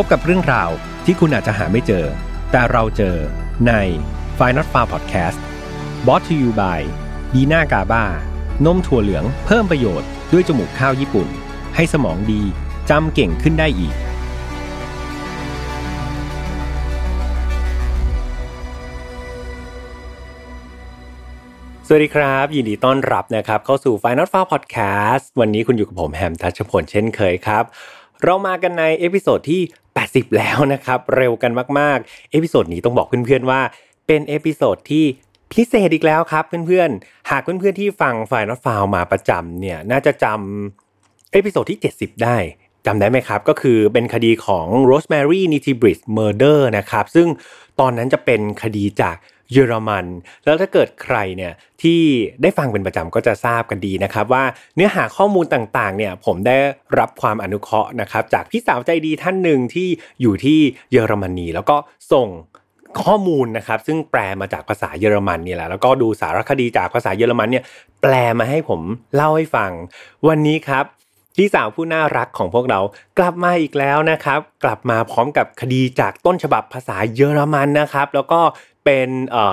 พบกับเรื่องราวที่คุณอาจจะหาไม่เจอ แต่เราเจอใน f i n a l f a r Podcast b o t to you by ดีน่ากาบานมถั่วเหลืองเพิ่มประโยชน์ด้วยจมูกข้าวญี่ปุ่น ให้สมองดีจำเก่งขึ้นได้อีก สวัสดีครับ ยินดีต้อนรับนะครับ เข้าสู่ Final f a r Podcast วันนี้คุณอยู่กับผมแฮมทัชพลเช่นเคยครับ เรามากันใน episode ที่ 80 แล้วนะครับ เร็วกันมากๆ episode นี้ต้องบอกเพื่อนๆว่า เป็น episode ที่พิเศษอีกแล้วครับเพื่อนๆ หากเพื่อนๆที่ฟัง Final Fear มาประจำเนี่ยน่าจะจำ episode ที่ 70 ได้จำได้ไหมครับ ก็คือเป็นคดีของ Rosemary n i t i b r i d g e Murder นะครับ ซึ่งตอนนั้นจะเป็นคดีจาก เยอรมัน แล้วถ้าเกิดใครเนี่ยที่ได้ฟังเป็นประจำก็จะทราบกันดีนะครับ ว่าเนื้อหาข้อมูลต่างๆเนี่ยผมได้รับความอนุเคราะห์นะครับ จากพี่สาวใจดีท่านหนึ่งที่อยู่ที่เยอรมนี แล้วก็ส่งข้อมูลนะครับซึ่งแปลมาจากภาษาเยอรมันนี่แหละแล้วก็ดูสารคดีจากภาษาเยอรมันเนี่ยแปลมาให้ผมเล่าให้ฟัง วันนี้ครับพี่สาวผู้น่ารักของพวกเรากลับมาอีกแล้วนะครับ กลับมาพร้อมกับคดีจากต้นฉบับภาษาเยอรมันนะครับ แล้วก็ เป็น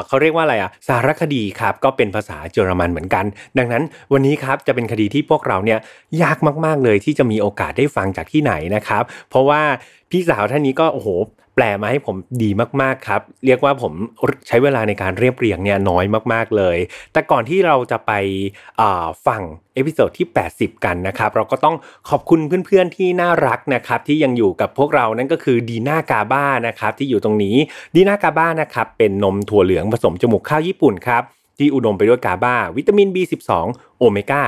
เขาเรียกว่าอะไรอะสารคดีครับก็เป็นภาษาเยอรมันเหมือนกัน ดังนั้นวันนี้ครับจะเป็นคดีที่พวกเราเนี่ยยากมากๆเลยที่จะมีโอกาสได้ฟังจากที่ไหนนะครับ เพราะว่าพี่สาวท่านนี้ก็โอ้โห แปลมาให้ผมดีมากๆครับ เรียกว่าผมใช้เวลาในการเรียบเรียงเนี่ยน้อยมากๆเลย แต่ก่อนที่เราจะไปฟัง episode ที่ 80 กันนะครับ เราก็ต้องขอบคุณเพื่อนๆที่น่ารักนะครับ ที่ยังอยู่กับพวกเรานั่นก็คือดีน่ากาบานะครับ ที่อยู่ตรงนี้ดีน่ากาบานะครับเป็นนมถั่วเหลืองผสมจมูกข้าวญี่ปุ่นครับที่อุดมไปด้วยกาบาวิตามิน B12 โอเมก้า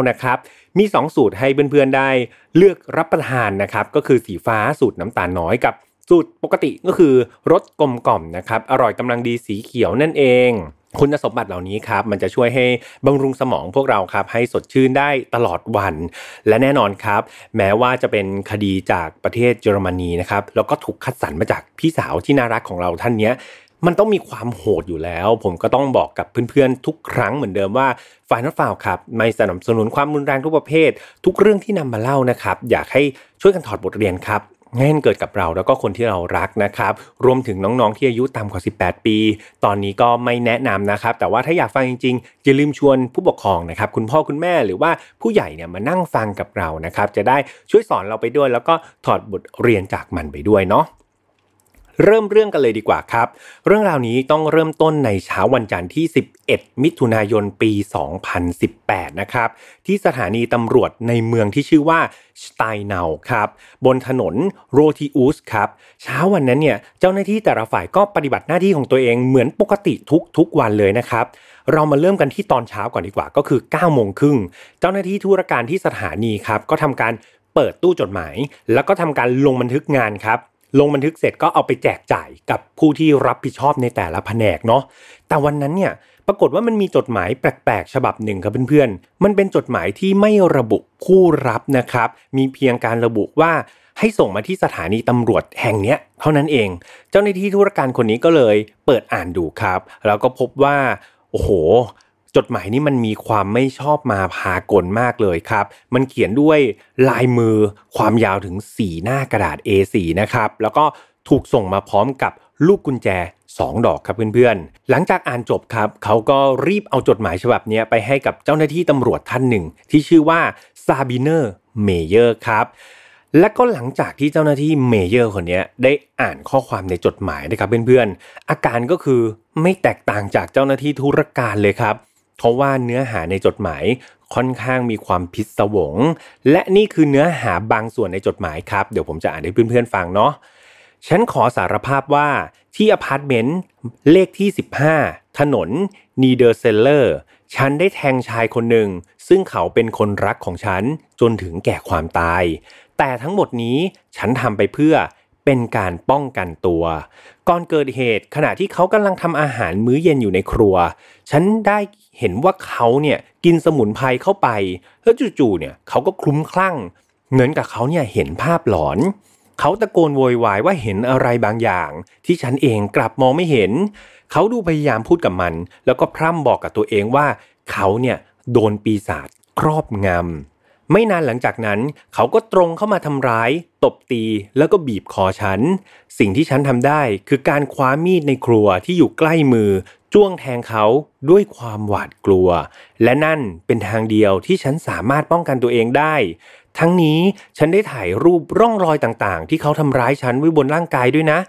369 นะครับ มี 2 สูตรให้เพื่อนๆได้เลือกรับประทานนะครับก็คือสีฟ้าสูตรน้ำตาลน้อยกับสูตรปกติก็คือรสกลมกล่อมนะครับอร่อยกำลังดีสีเขียวนั่นเองคุณสมบัติเหล่านี้ครับมันจะช่วยให้บำรุงสมองพวกเราครับให้สดชื่นได้ตลอดวัน และแน่นอนครับ แม้ว่าจะเป็นคดีจากประเทศเยอรมนีนะครับแล้วก็ถูกคัดสรรมาจากพี่สาวที่น่ารักของเราท่านนี้ มันต้องมีความโหดอยู่แล้ว ผมก็ต้องบอกกับเพื่อนๆ ทุกครั้งเหมือนเดิมว่าฝ่ายนักฝ่าวครับไม่สนับสนุนความรุนแรงทุกประเภท ทุกเรื่องที่นำมาเล่านะครับ อยากให้ช่วยกันถอดบทเรียนครับให้มันเกิดกับเราแล้วก็คนที่เรารักนะครับ รวมถึงน้องๆที่อายุต่ำกว่า 18 ปี ตอนนี้ก็ไม่แนะนำนะครับ แต่ว่าถ้าอยากฟังจริงๆอย่าลืมชวนผู้ปกครองนะครับ คุณพ่อคุณแม่หรือว่าผู้ใหญ่เนี่ยมานั่งฟังกับเรานะครับ จะได้ช่วยสอนเราไปด้วย แล้วก็ถอดบทเรียนจากมันไปด้วยเนาะ เริ่มเรื่องกันเลยดีกว่าครับ เรื่องราวนี้ต้องเริ่มต้นในเช้าวันจันทร์ที่ 11 มิถุนายนปี 2018 นะครับ ที่สถานีตำรวจในเมืองที่ชื่อว่าสไตเนาครับ บนถนนโรทิอุสครับ เช้าวันนั้นเนี่ย เจ้าหน้าที่แต่ละฝ่ายก็ปฏิบัติหน้าที่ของตัวเองเหมือนปกติทุกทุกวันเลยนะครับ เรามาเริ่มกันที่ตอนเช้าก่อนดีกว่า ก็คือ9โมงครึ่ง เจ้าหน้าที่ธุรการที่สถานีครับ ก็ทำการเปิดตู้จดหมาย แล้วก็ทำการลงบันทึกงานครับ ลงบันทึกเสร็จก็เอาไปแจกจ่ายกับผู้ที่รับผิดชอบในแต่ละแผนกเนาะแต่วันนั้นเนี่ยปรากฏว่ามันมีจดหมายแปลกๆ ฉบับหนึ่งครับเพื่อนๆ มันเป็นจดหมายที่ไม่ระบุผู้รับนะครับ มีเพียงการระบุว่าให้ส่งมาที่สถานีตำรวจแห่งเนี้ยเท่านั้นเอง เจ้าหน้าที่ธุรการคนนี้ก็เลยเปิดอ่านดูครับ แล้วก็พบว่า โอ้โห จดหมายนี้มันมีความไม่ชอบมาพากลมากเลยครับ มันเขียนด้วยลายมือความยาวถึง 4 หน้ากระดาษ A4 นะครับ แล้วก็ถูกส่งมาพร้อมกับลูกกุญแจ 2 ดอกครับเพื่อนๆ หลังจากอ่านจบครับ เขาก็รีบเอาจดหมายฉบับนี้ไปให้กับเจ้าหน้าที่ตำรวจท่านหนึ่ง ที่ชื่อว่าซาบิเนอร์เมเยอร์ครับและก็หลังจากที่เจ้าหน้าที่เมเยอร์คนนี้ได้อ่านข้อความในจดหมายนะครับเพื่อนๆ อาการก็คือไม่แตกต่างจากเจ้าหน้าที่ธุรการเลยครับ เพราะว่าเนื้อหาในจดหมายค่อนข้างมีความพิศวง และนี่คือเนื้อหาบางส่วนในจดหมายครับ เดี๋ยวผมจะอ่านให้เพื่อนๆฟังเนาะฉันขอสารภาพว่าที่อพาร์ตเมนต์เลขที่ 15 ถนนนีเดอร์เซลเลอร์ฉันได้แทงชายคนหนึ่ง ซึ่งเขาเป็นคนรักของฉันจนถึงแก่ความตาย แต่ทั้งหมดนี้ฉันทำไปเพื่อ เป็นการป้องกันตัว ก่อนเกิดเหตุขณะที่เขากำลังทำอาหารมื้อเย็นอยู่ในครัว ฉันได้เห็นว่าเขาเนี่ยกินสมุนไพรเข้าไป แล้วจู่ๆเนี่ยเขาก็คลุ้มคลั่ง เหมือนกับเขาเนี่ยเห็นภาพหลอน เขาตะโกนโวยวายว่าเห็นอะไรบางอย่าง ที่ฉันเองกลับมองไม่เห็น เขาดูพยายามพูดกับมัน แล้วก็พร่ำบอกกับตัวเองว่า เขาเนี่ยโดนปีศาจครอบงำ ไม่นานหลังจากนั้น เขาก็ตรงเข้ามาทำร้าย ตบตีแล้วก็บีบคอฉัน สิ่งที่ฉันทำได้คือการคว้ามีดในครัวที่อยู่ใกล้มือ จ้วงแทงเขาด้วยความหวาดกลัว และนั่นเป็นทางเดียวที่ฉันสามารถป้องกันตัวเองได้ ทั้งนี้ฉันได้ถ่ายรูปร่องรอยต่างๆ ที่เขาทำร้ายฉันไว้บนร่างกายด้วยนะเ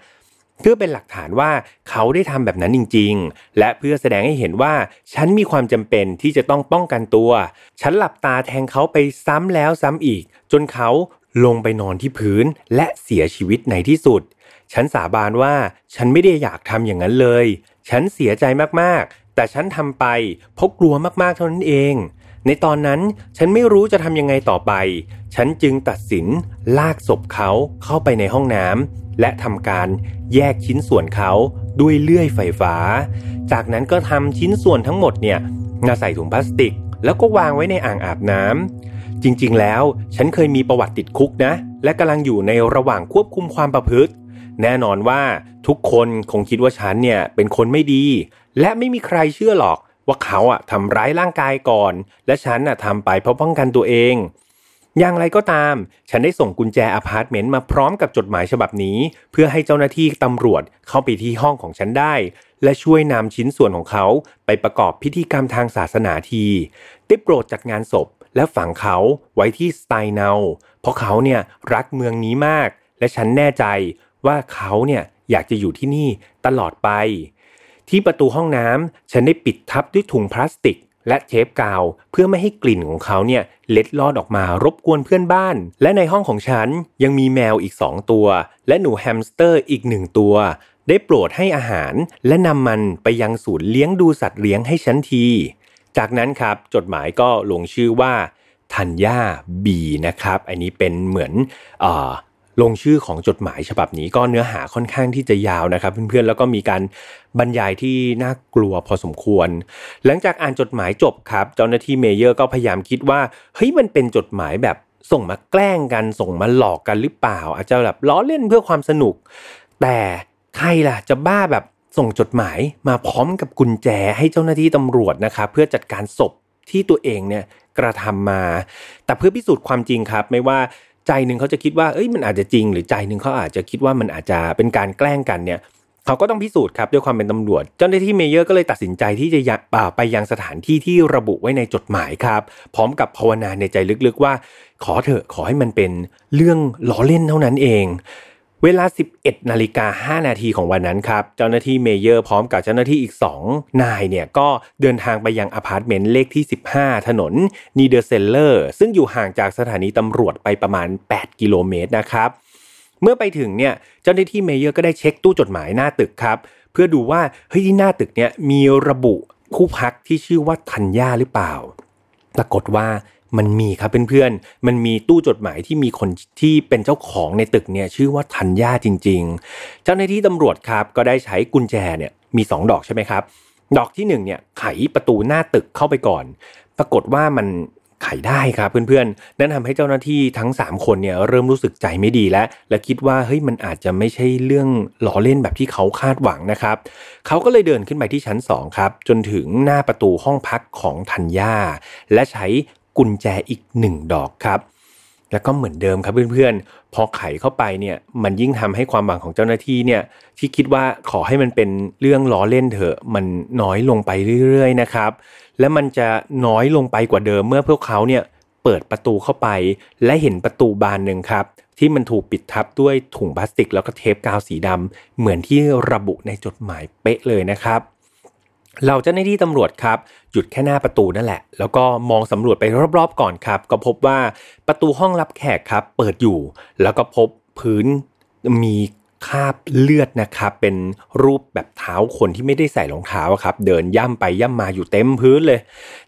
พื่อเป็นหลักฐานว่าเขาได้ทำแบบนั้นจริง ๆ และเพื่อแสดงให้เห็นว่า ฉันมีความจำเป็นที่จะต้องป้องกันตัว ฉันหลับตาแทงเขาไปซ้ำแล้วซ้ำอีก จนเขาลงไปนอนที่พื้นและเสียชีวิตในที่สุด ฉันสาบานว่าฉันไม่ได้อยากทำอย่างนั้นเลย ฉันเสียใจมากๆ แต่ฉันทำไปเพราะกลัวมากๆเท่านั้นเอง ในตอนนั้นฉันไม่รู้จะทำยังไงต่อไป ฉันจึงตัดสินลากศพเขาเข้าไปในห้องน้ำ และทำการแยกชิ้นส่วนเขาด้วยเลื่อยไฟฟ้า จากนั้นก็ทำชิ้นส่วนทั้งหมดเนี่ยมาใส่ถุงพลาสติก แล้วก็วางไว้ในอ่างอาบน้ำจริงๆ แล้วฉันเคยมีประวัติติดคุกนะ และกำลังอยู่ในระหว่างควบคุมความประพฤติ แน่นอนว่าทุกคนคงคิดว่าฉันเนี่ยเป็นคนไม่ดี และไม่มีใครเชื่อหรอกว่าเขาอะทำร้ายร่างกายก่อน และฉันอะทำไปเพราะป้องกันตัวเอง อย่างไรก็ตาม ฉันได้ส่งกุญแจอพาร์ตเมนต์มาพร้อมกับจดหมายฉบับนี้ เพื่อให้เจ้าหน้าที่ตำรวจเข้าไปที่ห้องของฉันได้ และช่วยนำชิ้นส่วนของเขาไปประกอบพิธีกรรมทางศาสนาทีได้โปรดจัดงานศพและฝังเขาไว้ที่สไตเนาเพราะเขาเนี่ยรักเมืองนี้มาก และฉันแน่ใจว่าเขาเนี่ยอยากจะอยู่ที่นี่ตลอดไป ที่ประตูห้องน้ำฉันได้ปิดทับด้วยถุงพลาสติก และเทปกาว เพื่อไม่ให้กลิ่นของเขาเนี่ย เล็ดลอดออกมารบกวนเพื่อนบ้าน และในห้องของฉันยังมีแมวอีกสองตัว และหนูแฮมสเตอร์อีกหนึ่งตัว ได้โปรดให้อาหาร และนำมันไปยังศูนย์เลี้ยงดูสัตว์เลี้ยงให้ฉันที จากนั้นครับจดหมายก็ลงชื่อว่าธัญญาบีนะครับ อันนี้เป็นเหมือนอ ลงชื่อของจดหมายฉบับนี้ก็เนื้อหาค่อนข้างที่จะยาวนะครับ เพื่อนๆแล้วก็มีการบรรยายที่น่ากลัวพอสมควร หลังจากอ่านจดหมายจบครับ เจ้าหน้าที่เมเยอร์ก็พยายามคิดว่าเฮ้ยมันเป็นจดหมายแบบส่งมาแกล้งกันส่งมาหลอกกันหรือเปล่า อาจจะแบบล้อเล่นเพื่อความสนุก แต่ใครล่ะจะบ้าแบบส่งจดหมายมาพร้อมกับกุญแจให้เจ้าหน้าที่ตำรวจนะครับเพื่อจัดการศพที่ตัวเองเนี่ยกระทำมา แต่เพื่อพิสูจน์ความจริงครับ ไม่ว่า ใจหนึ่งเขาจะคิดว่าเอ้ยมันอาจจะจริง หรือใจหนึ่งเขาอาจจะคิดว่ามันอาจจะเป็นการแกล้งกันเนี่ยเขาก็ต้องพิสูจน์ครับด้วยความเป็นตำรวจ เจ้าหน้าที่เมเยอร์ก็เลยตัดสินใจที่จะไปยังสถานที่ที่ระบุไว้ในจดหมายครับ พร้อมกับภาวนาในใจลึกๆว่า ขอเถอะขอให้มันเป็นเรื่องล้อเล่นเท่านั้นเอง เวลา 11 นาฬิกา 5 นาทีของวันนั้นครับ เจ้าหน้าที่เมเยอร์พร้อมกับเจ้าหน้าที่อีก 2 นายเนี่ยก็เดินทางไปยังอพาร์ตเมนต์เลขที่ 15 ถนนนีเดอร์เซลเลอร์ซึ่งอยู่ห่างจากสถานีตำรวจไปประมาณ 8 กิโลเมตรนะครับ เมื่อไปถึงเนี่ยเจ้าหน้าที่เมเยอร์ก็ได้เช็คตู้จดหมายหน้าตึกครับ เพื่อดูว่าเฮ้ยที่หน้าตึกเนี่ยมีระบุคู่พักที่ชื่อว่าธัญญาหรือเปล่า ปรากฏว่า มันมีครับเพื่อนๆ มันมีตู้จดหมายที่มีคนที่เป็นเจ้าของในตึกเนี่ยชื่อว่าธัญญาจริง ๆ เจ้าหน้าที่ตำรวจครับก็ได้ใช้กุญแจเนี่ยมี 2 ดอกใช่ไหมครับ ดอกที่1เนี่ยไขประตูหน้าตึกเข้าไปก่อน ปรากฏว่ามันไขได้ครับเพื่อนๆ นั่นทำให้เจ้าหน้าที่ทั้ง 3 คนเนี่ยเริ่มรู้สึกใจไม่ดีแล้ว และคิดว่าเฮ้ยมันอาจจะไม่ใช่เรื่องล้อเล่นแบบที่เขาคาดหวังนะครับเขาก็เลยเดินขึ้นไปที่ชั้น 2 ครับ จนถึงหน้าประตูห้องพักของธัญญาและใช้ กุญแจอีกหนึ่งดอกครับ แล้วก็เหมือนเดิมครับเพื่อนๆ พอไขเข้าไปเนี่ยมันยิ่งทำให้ความหวังของเจ้าหน้าที่เนี่ยที่คิดว่าขอให้มันเป็นเรื่องล้อเล่นเถอะ มันน้อยลงไปเรื่อยๆนะครับ และมันจะน้อยลงไปกว่าเดิมเมื่อพวกเขาเนี่ยเปิดประตูเข้าไป และเห็นประตูบานหนึ่งครับที่มันถูกปิดทับด้วยถุงพลาสติก แล้วก็เทปกาวสีดำเหมือนที่ระบุในจดหมายเป๊ะเลยนะครับ เราเจ้าหน้าที่ตำรวจครับ หยุดแค่หน้าประตูนั่นแหละ แล้วก็มองสำรวจไปรอบๆก่อนครับ ก็พบว่าประตูห้องรับแขกครับ เปิดอยู่ แล้วก็พบพื้นมีคราบเลือดนะครับ เป็นรูปแบบเท้าคนที่ไม่ได้ใส่รองเท้าครับ เดินย่ำไปย่ำมาอยู่เต็มพื้นเลย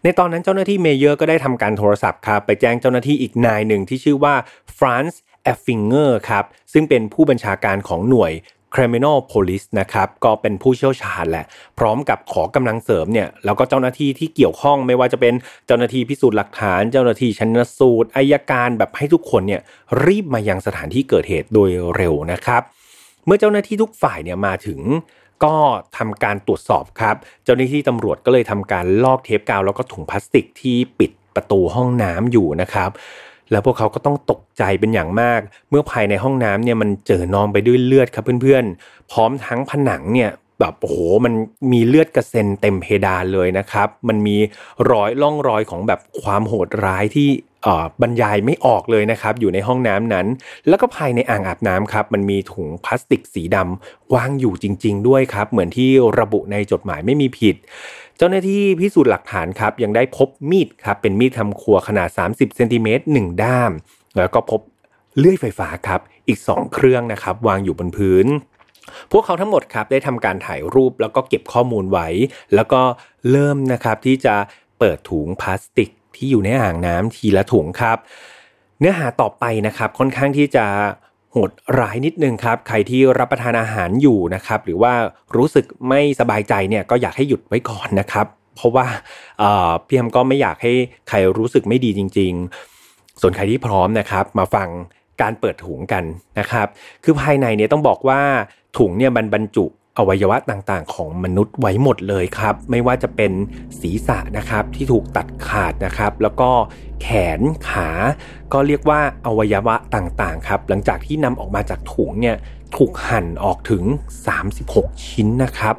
ในตอนนั้นเจ้าหน้าที่เมเยอร์ก็ได้ทำการโทรศัพท์ครับ ไปแจ้งเจ้าหน้าที่อีกนายหนึ่งที่ชื่อว่าฟรานซ์แอฟฟิงเกอร์ครับ ซึ่งเป็นผู้บัญชาการของหน่วย Criminal Police นะครับก็เป็นผู้เชี่ยวชาญแหละ พร้อมกับขอกำลังเสริมเนี่ยแล้วก็เจ้าหน้าที่ที่เกี่ยวข้องไม่ว่าจะเป็นเจ้าหน้าที่พิสูจน์หลักฐาน เจ้าหน้าที่ชันสูตรอัยการแบบให้ทุกคนเนี่ยรีบมายังสถานที่เกิดเหตุโดยเร็วนะครับ เมื่อเจ้าหน้าที่ทุกฝ่ายเนี่ยมาถึงก็ทำการตรวจสอบครับ เจ้าหน้าที่ตำรวจก็เลยทำการลอกเทปกาวแล้วก็ถุงพลาสติกที่ปิดประตูห้องน้ำอยู่นะครับ แล้วพวกเขาก็ต้องตกใจเป็นอย่างมาก เมื่อภายในห้องน้ำเนี่ยมันเจอนองไปด้วยเลือดครับเพื่อนๆ พร้อมทั้งผนังเนี่ยแบบโอ้โหมันมีเลือดกระเซ็นเต็มเพดานเลยนะครับ มันมีรอยล่องรอยของแบบความโหดร้ายที่ บรรยายไม่ออกเลยนะครับ อยู่ในห้องน้ำนั้น แล้วก็ภายในอ่างอาบน้ำครับ มันมีถุงพลาสติกสีดำวางอยู่จริง ๆ ด้วยครับ เหมือนที่ระบุในจดหมายไม่มีผิด เจ้าหน้าที่พิสูจน์หลักฐานครับ ยังได้พบมีดครับ เป็นมีดทำครัวขนาด 30เซนติเมตร1ด้าม แล้วก็พบเลื่อยไฟฟ้าครับ อีก 2 เครื่องนะครับ วางอยู่บนพื้นพวกเขาทั้งหมดครับได้ทำการถ่ายรูปแล้วก็เก็บข้อมูลไว้ แล้วก็เริ่มนะครับที่จะเปิดถุงพลาสติก ที่อยู่ในอ่างน้ำทีละถุงครับ เนื้อหาต่อไปนะครับค่อนข้างที่จะโหดร้ายนิดนึงครับ ใครที่รับประทานอาหารอยู่นะครับ หรือว่ารู้สึกไม่สบายใจเนี่ยก็อยากให้หยุดไว้ก่อนนะครับ เพราะว่าพี่แฮมก็ไม่อยากให้ใครรู้สึกไม่ดีจริง ๆ ส่วนใครที่พร้อมนะครับ มาฟังการเปิดถุงกันนะครับ คือภายในเนี่ยต้องบอกว่าถุงเนี่ยบรรจุ อวัยวะต่างๆ ของมนุษย์ไว้หมดเลยครับ ไม่ว่าจะเป็นศีรษะนะครับที่ถูกตัดขาดนะครับ แล้วก็แขนขา ก็เรียกว่าอวัยวะต่างๆครับ หลังจากที่นำออกมาจากถุงเนี่ยถูกหั่นออกถึง 36 ชิ้นนะครับ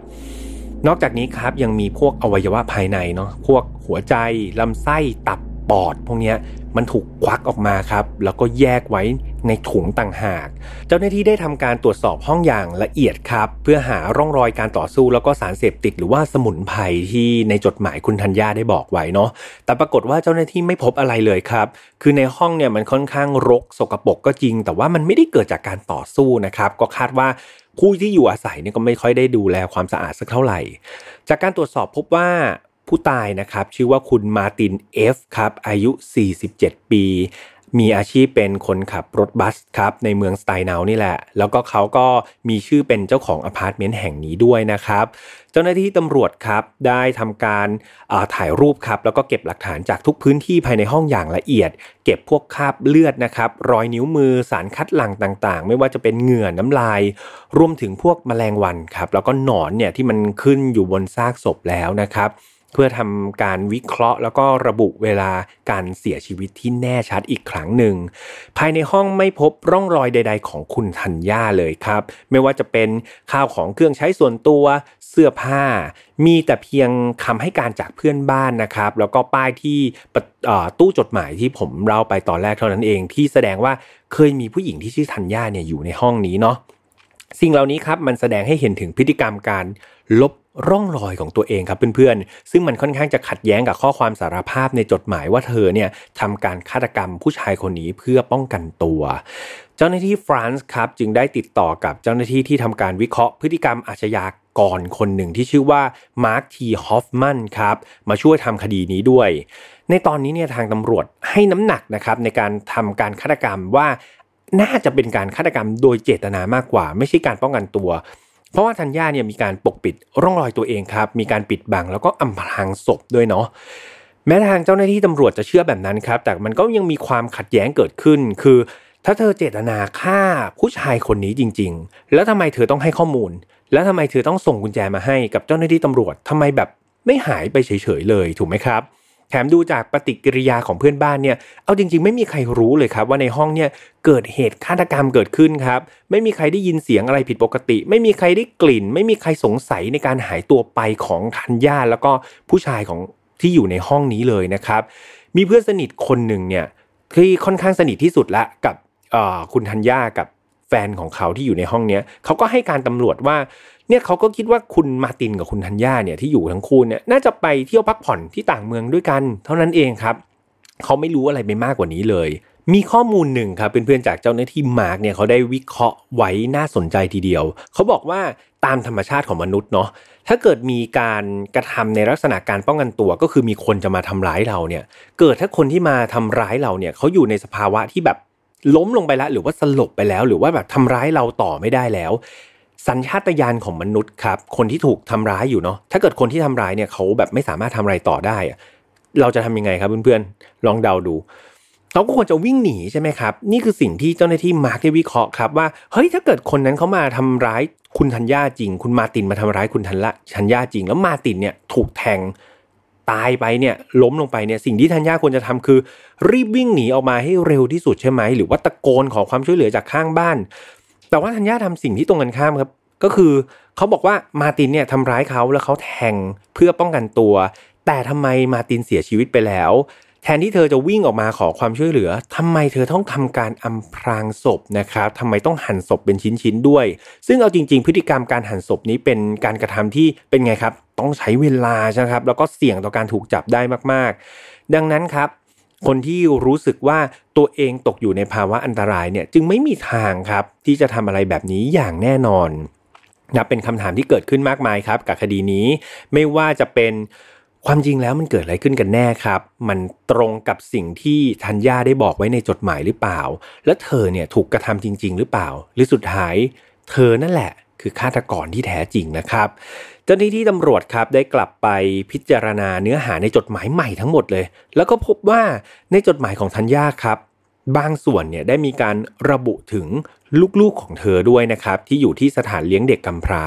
นอกจากนี้ครับยังมีพวกอวัยวะภายในเนาะพวกหัวใจลำไส้ตับ ปอดพวกนี้มันถูกควักออกมาครับ แล้วก็แยกไว้ในถุงต่างหาก เจ้าหน้าที่ได้ทำการตรวจสอบห้องอย่างละเอียดครับ เพื่อหาร่องรอยการต่อสู้แล้วก็สารเสพติดหรือว่าสมุนไพรที่ในจดหมายคุณธัญญาได้บอกไว้เนาะแต่ปรากฏว่าเจ้าหน้าที่ไม่พบอะไรเลยครับ คือในห้องเนี่ยมันค่อนข้างรกสกปรกก็จริง แต่ว่ามันไม่ได้เกิดจากการต่อสู้นะครับ ก็คาดว่าผู้ที่อยู่อาศัยเนี่ยก็ไม่ค่อยได้ดูแลความสะอาดสักเท่าไหร่ จากการตรวจสอบพบว่า ผู้ตายนะครับ ชื่อว่าคุณมาตินเอฟครับอายุ 47 ปี มีอาชีพเป็นคนขับรถบัสครับในเมืองสไตน์นานี่แหละ แล้วก็เขาก็มีชื่อเป็นเจ้าของอพาร์ตเมนต์แห่งนี้ด้วยนะครับเจ้าหน้าที่ตำรวจครับได้ทำการถ่ายรูปครับแล้วก็เก็บหลักฐานจากทุกพื้นที่ภายในห้องอย่างละเอียด เก็บพวกคราบเลือดนะครับรอยนิ้วมือสารคัดหลั่งต่างๆ ไม่ว่าจะเป็นเหงื่อน้ำลาย รวมถึงพวกแมลงวันครับแล้วก็หนอนเนี่ยที่มันขึ้นอยู่บนซากศพแล้วนะครับ เพื่อทำการวิเคราะห์ แล้วก็ระบุเวลาการเสียชีวิตที่แน่ชัดอีกครั้งหนึ่ง ภายในห้องไม่พบร่องรอยใด ๆ ของคุณธัญญาเลยครับ ไม่ว่าจะเป็นข้าวของเครื่องใช้ส่วนตัวเสื้อผ้า มีแต่เพียงคำให้การจากเพื่อนบ้านนะครับ แล้วก็ป้ายที่ตู้จดหมายที่ผมเล่าไปตอนแรกเท่านั้นเองที่แสดงว่าเคยมีผู้หญิงที่ชื่อธัญญาเนี่ยอยู่ในห้องนี้เนาะสิ่งเหล่านี้ครับมันแสดงให้เห็นถึงพฤติกรรมการลบ ร่องรอยของตัวเองครับเพื่อนๆ ซึ่งมันค่อนข้างจะขัดแย้งกับข้อความสารภาพในจดหมายว่าเธอเนี่ยทำการฆาตกรรมผู้ชายคนนี้เพื่อป้องกันตัว เจ้าหน้าที่ฟรานซ์ครับจึงได้ติดต่อกับเจ้าหน้าที่ที่ทำการวิเคราะห์พฤติกรรมอาชญากรคนหนึ่งที่ชื่อว่ามาร์คทีฮอฟมันครับมาช่วยทำคดีนี้ด้วย ในตอนนี้เนี่ยทางตำรวจให้น้ำหนักนะครับในการทำการฆาตกรรมว่าน่าจะเป็นการฆาตกรรมโดยเจตนามากกว่า ไม่ใช่การป้องกันตัว เพราะว่าธัญญาเนี่ยมีการปกปิดร่องรอยตัวเองครับ มีการปิดบังแล้วก็อำพรางศพด้วยเนาะแม้ทางเจ้าหน้าที่ตำรวจจะเชื่อแบบนั้นครับ แต่มันก็ยังมีความขัดแย้งเกิดขึ้น คือ ถ้าเธอเจตนาฆ่าผู้ชายคนนี้จริง ๆ แล้วทำไมเธอต้องให้ข้อมูล แล้วทำไมเธอต้องส่งกุญแจมาให้กับเจ้าหน้าที่ตำรวจทำไมแบบไม่หายไปเฉยๆเลยถูกไหมครับ แถมดูจากปฏิกิริยาของเพื่อนบ้านเนี่ย เอาจริงๆ ไม่มีใครรู้เลยครับว่าในห้องเนี่ยเกิดเหตุฆาตกรรมเกิดขึ้นครับ ไม่มีใครได้ยินเสียงอะไรผิดปกติ ไม่มีใครได้กลิ่น ไม่มีใครสงสัยในการหายตัวไปของทัญญาแล้วก็ผู้ชายของที่อยู่ในห้องนี้เลยนะครับ มีเพื่อนสนิทคนหนึ่งเนี่ยที่ค่อนข้างสนิทที่สุดละกับคุณทัญญากับแฟนของเขาที่อยู่ในห้องเนี้ยเขาก็ให้การตำรวจว่า เนี่ยเขาก็คิดว่าคุณมาตินกับคุณธัญญาเนี่ยที่อยู่ทั้งคู่เนี่ยน่าจะไปเที่ยวพักผ่อนที่ต่างเมืองด้วยกัน เท่านั้นเองครับเขาไม่รู้อะไรไปมากกว่านี้เลย มีข้อมูลหนึ่งครับเพื่อนๆจากเจ้าหน้าที่มาร์กเนี่ยเขาได้วิเคราะห์ไว้น่าสนใจทีเดียว เขาบอกว่าตามธรรมชาติของมนุษย์เนาะถ้าเกิดมีการกระทำในลักษณะการป้องกันตัว ก็คือมีคนจะมาทำร้ายเราเนี่ย เกิดถ้าคนที่มาทำร้ายเราเนี่ยเขาอยู่ในสภาวะที่แบบล้มลงไปแล้วหรือว่าสลบไปแล้ว หรือว่าแบบทำร้ายเราต่อไม่ได้แล้ว สัญชาตญาณของมนุษย์ครับ คนที่ถูกทำร้ายอยู่เนาะถ้าเกิดคนที่ทำร้ายเนี่ยเขาแบบไม่สามารถทำอะไรต่อได้ เราจะทำยังไงครับเพื่อนๆลองเดาดูเขาก็ควรจะวิ่งหนีใช่ไหมครับ นี่คือสิ่งที่เจ้าหน้าที่มาร์กได้วิเคราะห์ครับว่าเฮ้ยถ้าเกิดคนนั้นเขามาทำร้ายคุณธัญญาจริง คุณมาตินมาทำร้ายคุณธัญญาจริง แล้วมาตินเนี่ยถูกแทงตายไปเนี่ยล้มลงไปเนี่ยสิ่งที่ธัญญาควรจะทำคือ รีบวิ่งหนีออกมาให้เร็วที่สุดใช่ไหมหรือว่าตะโกนขอความช่วยเหลือจากข้างบ้าน แต่ว่าธัญญาทำสิ่งที่ตรงกันข้ามครับ ก็คือเขาบอกว่ามาตินเนี่ยทำร้ายเขาแล้วเขาแทงเพื่อป้องกันตัว แต่ทำไมมาตินเสียชีวิตไปแล้ว แทนที่เธอจะวิ่งออกมาขอความช่วยเหลือทำไมเธอต้องทำการอำพรางศพนะครับทำไมต้องหั่นศพเป็นชิ้นๆด้วย ซึ่งเอาจริง ๆ พฤติกรรมการหั่นศพนี้เป็นการกระทำที่เป็นไงครับ ต้องใช้เวลาใช่ครับ แล้วก็เสี่ยงต่อการถูกจับได้มากๆ ดังนั้นครับ คนที่รู้สึกว่าตัวเองตกอยู่ในภาวะอันตรายเนี่ยจึงไม่มีทางครับที่จะทำอะไรแบบนี้อย่างแน่นอนนะเป็นคำถามที่เกิดขึ้นมากมายครับ กับคดีนี้ไม่ว่าจะเป็นความจริงแล้วมันเกิดอะไรขึ้นกันแน่ครับ มันตรงกับสิ่งที่ธัญญาได้บอกไว้ในจดหมายหรือเปล่า และเธอเนี่ยถูกกระทำจริง ๆ หรือเปล่า หรือสุดท้าย เธอนั่นแหละ คือฆาตกรที่แท้จริงนะครับ เจ้าหน้าที่ตำรวจครับได้กลับไปพิจารณาเนื้อหาในจดหมายใหม่ทั้งหมดเลย แล้วก็พบว่าในจดหมายของธัญญาครับ บางส่วนเนี่ยได้มีการระบุถึงลูกๆของเธอด้วยนะครับ ที่อยู่ที่สถานเลี้ยงเด็กกำพร้า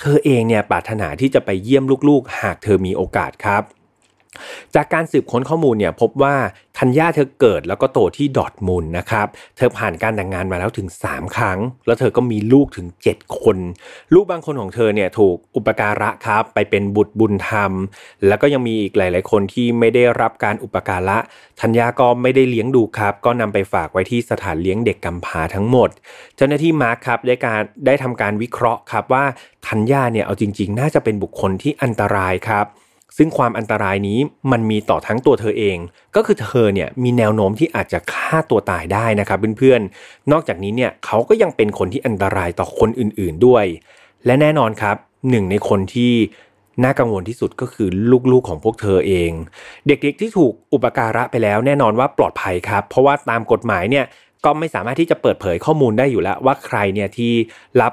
เธอเองเนี่ยปรารถนาที่จะไปเยี่ยมลูกๆ หากเธอมีโอกาสครับ จากการสืบค้นข้อมูลเนี่ยพบว่าธัญญาเธอเกิดแล้วก็โตที่ดอทมุลนะครับ เธอผ่านการแต่งงานมาแล้วถึง 3 ครั้ง แล้วเธอก็มีลูกถึง 7 คน ลูกบางคนของเธอเนี่ยถูกอุปการะครับ ไปเป็นบุตรบุญธรรม แล้วก็ยังมีอีกหลาย ๆ คนที่ไม่ได้รับการอุปการะธัญญาก็ไม่ได้เลี้ยงดูครับ ก็นำไปฝากไว้ที่สถานเลี้ยงเด็กกำพร้าทั้งหมด เจ้าหน้าที่มาร์คครับได้การได้ทำการวิเคราะห์ครับว่าธัญญาเนี่ยเอาจริง ๆ น่าจะเป็นบุคคลที่อันตรายครับ ซึ่งความอันตรายนี้มันมีต่อทั้งตัวเธอเอง ก็คือเธอเนี่ยมีแนวโน้มที่อาจจะฆ่าตัวตายได้นะครับเพื่อนๆ นอกจากนี้เนี่ยเขาก็ยังเป็นคนที่อันตรายต่อคนอื่นๆด้วย และแน่นอนครับหนึ่งในคนที่น่ากังวลที่สุดก็คือลูกๆของพวกเธอเอง เด็กๆที่ถูกอุปการะไปแล้วแน่นอนว่าปลอดภัยครับ เพราะว่าตามกฎหมายเนี่ยก็ไม่สามารถที่จะเปิดเผยข้อมูลได้อยู่แล้วว่าใครเนี่ยที่รับ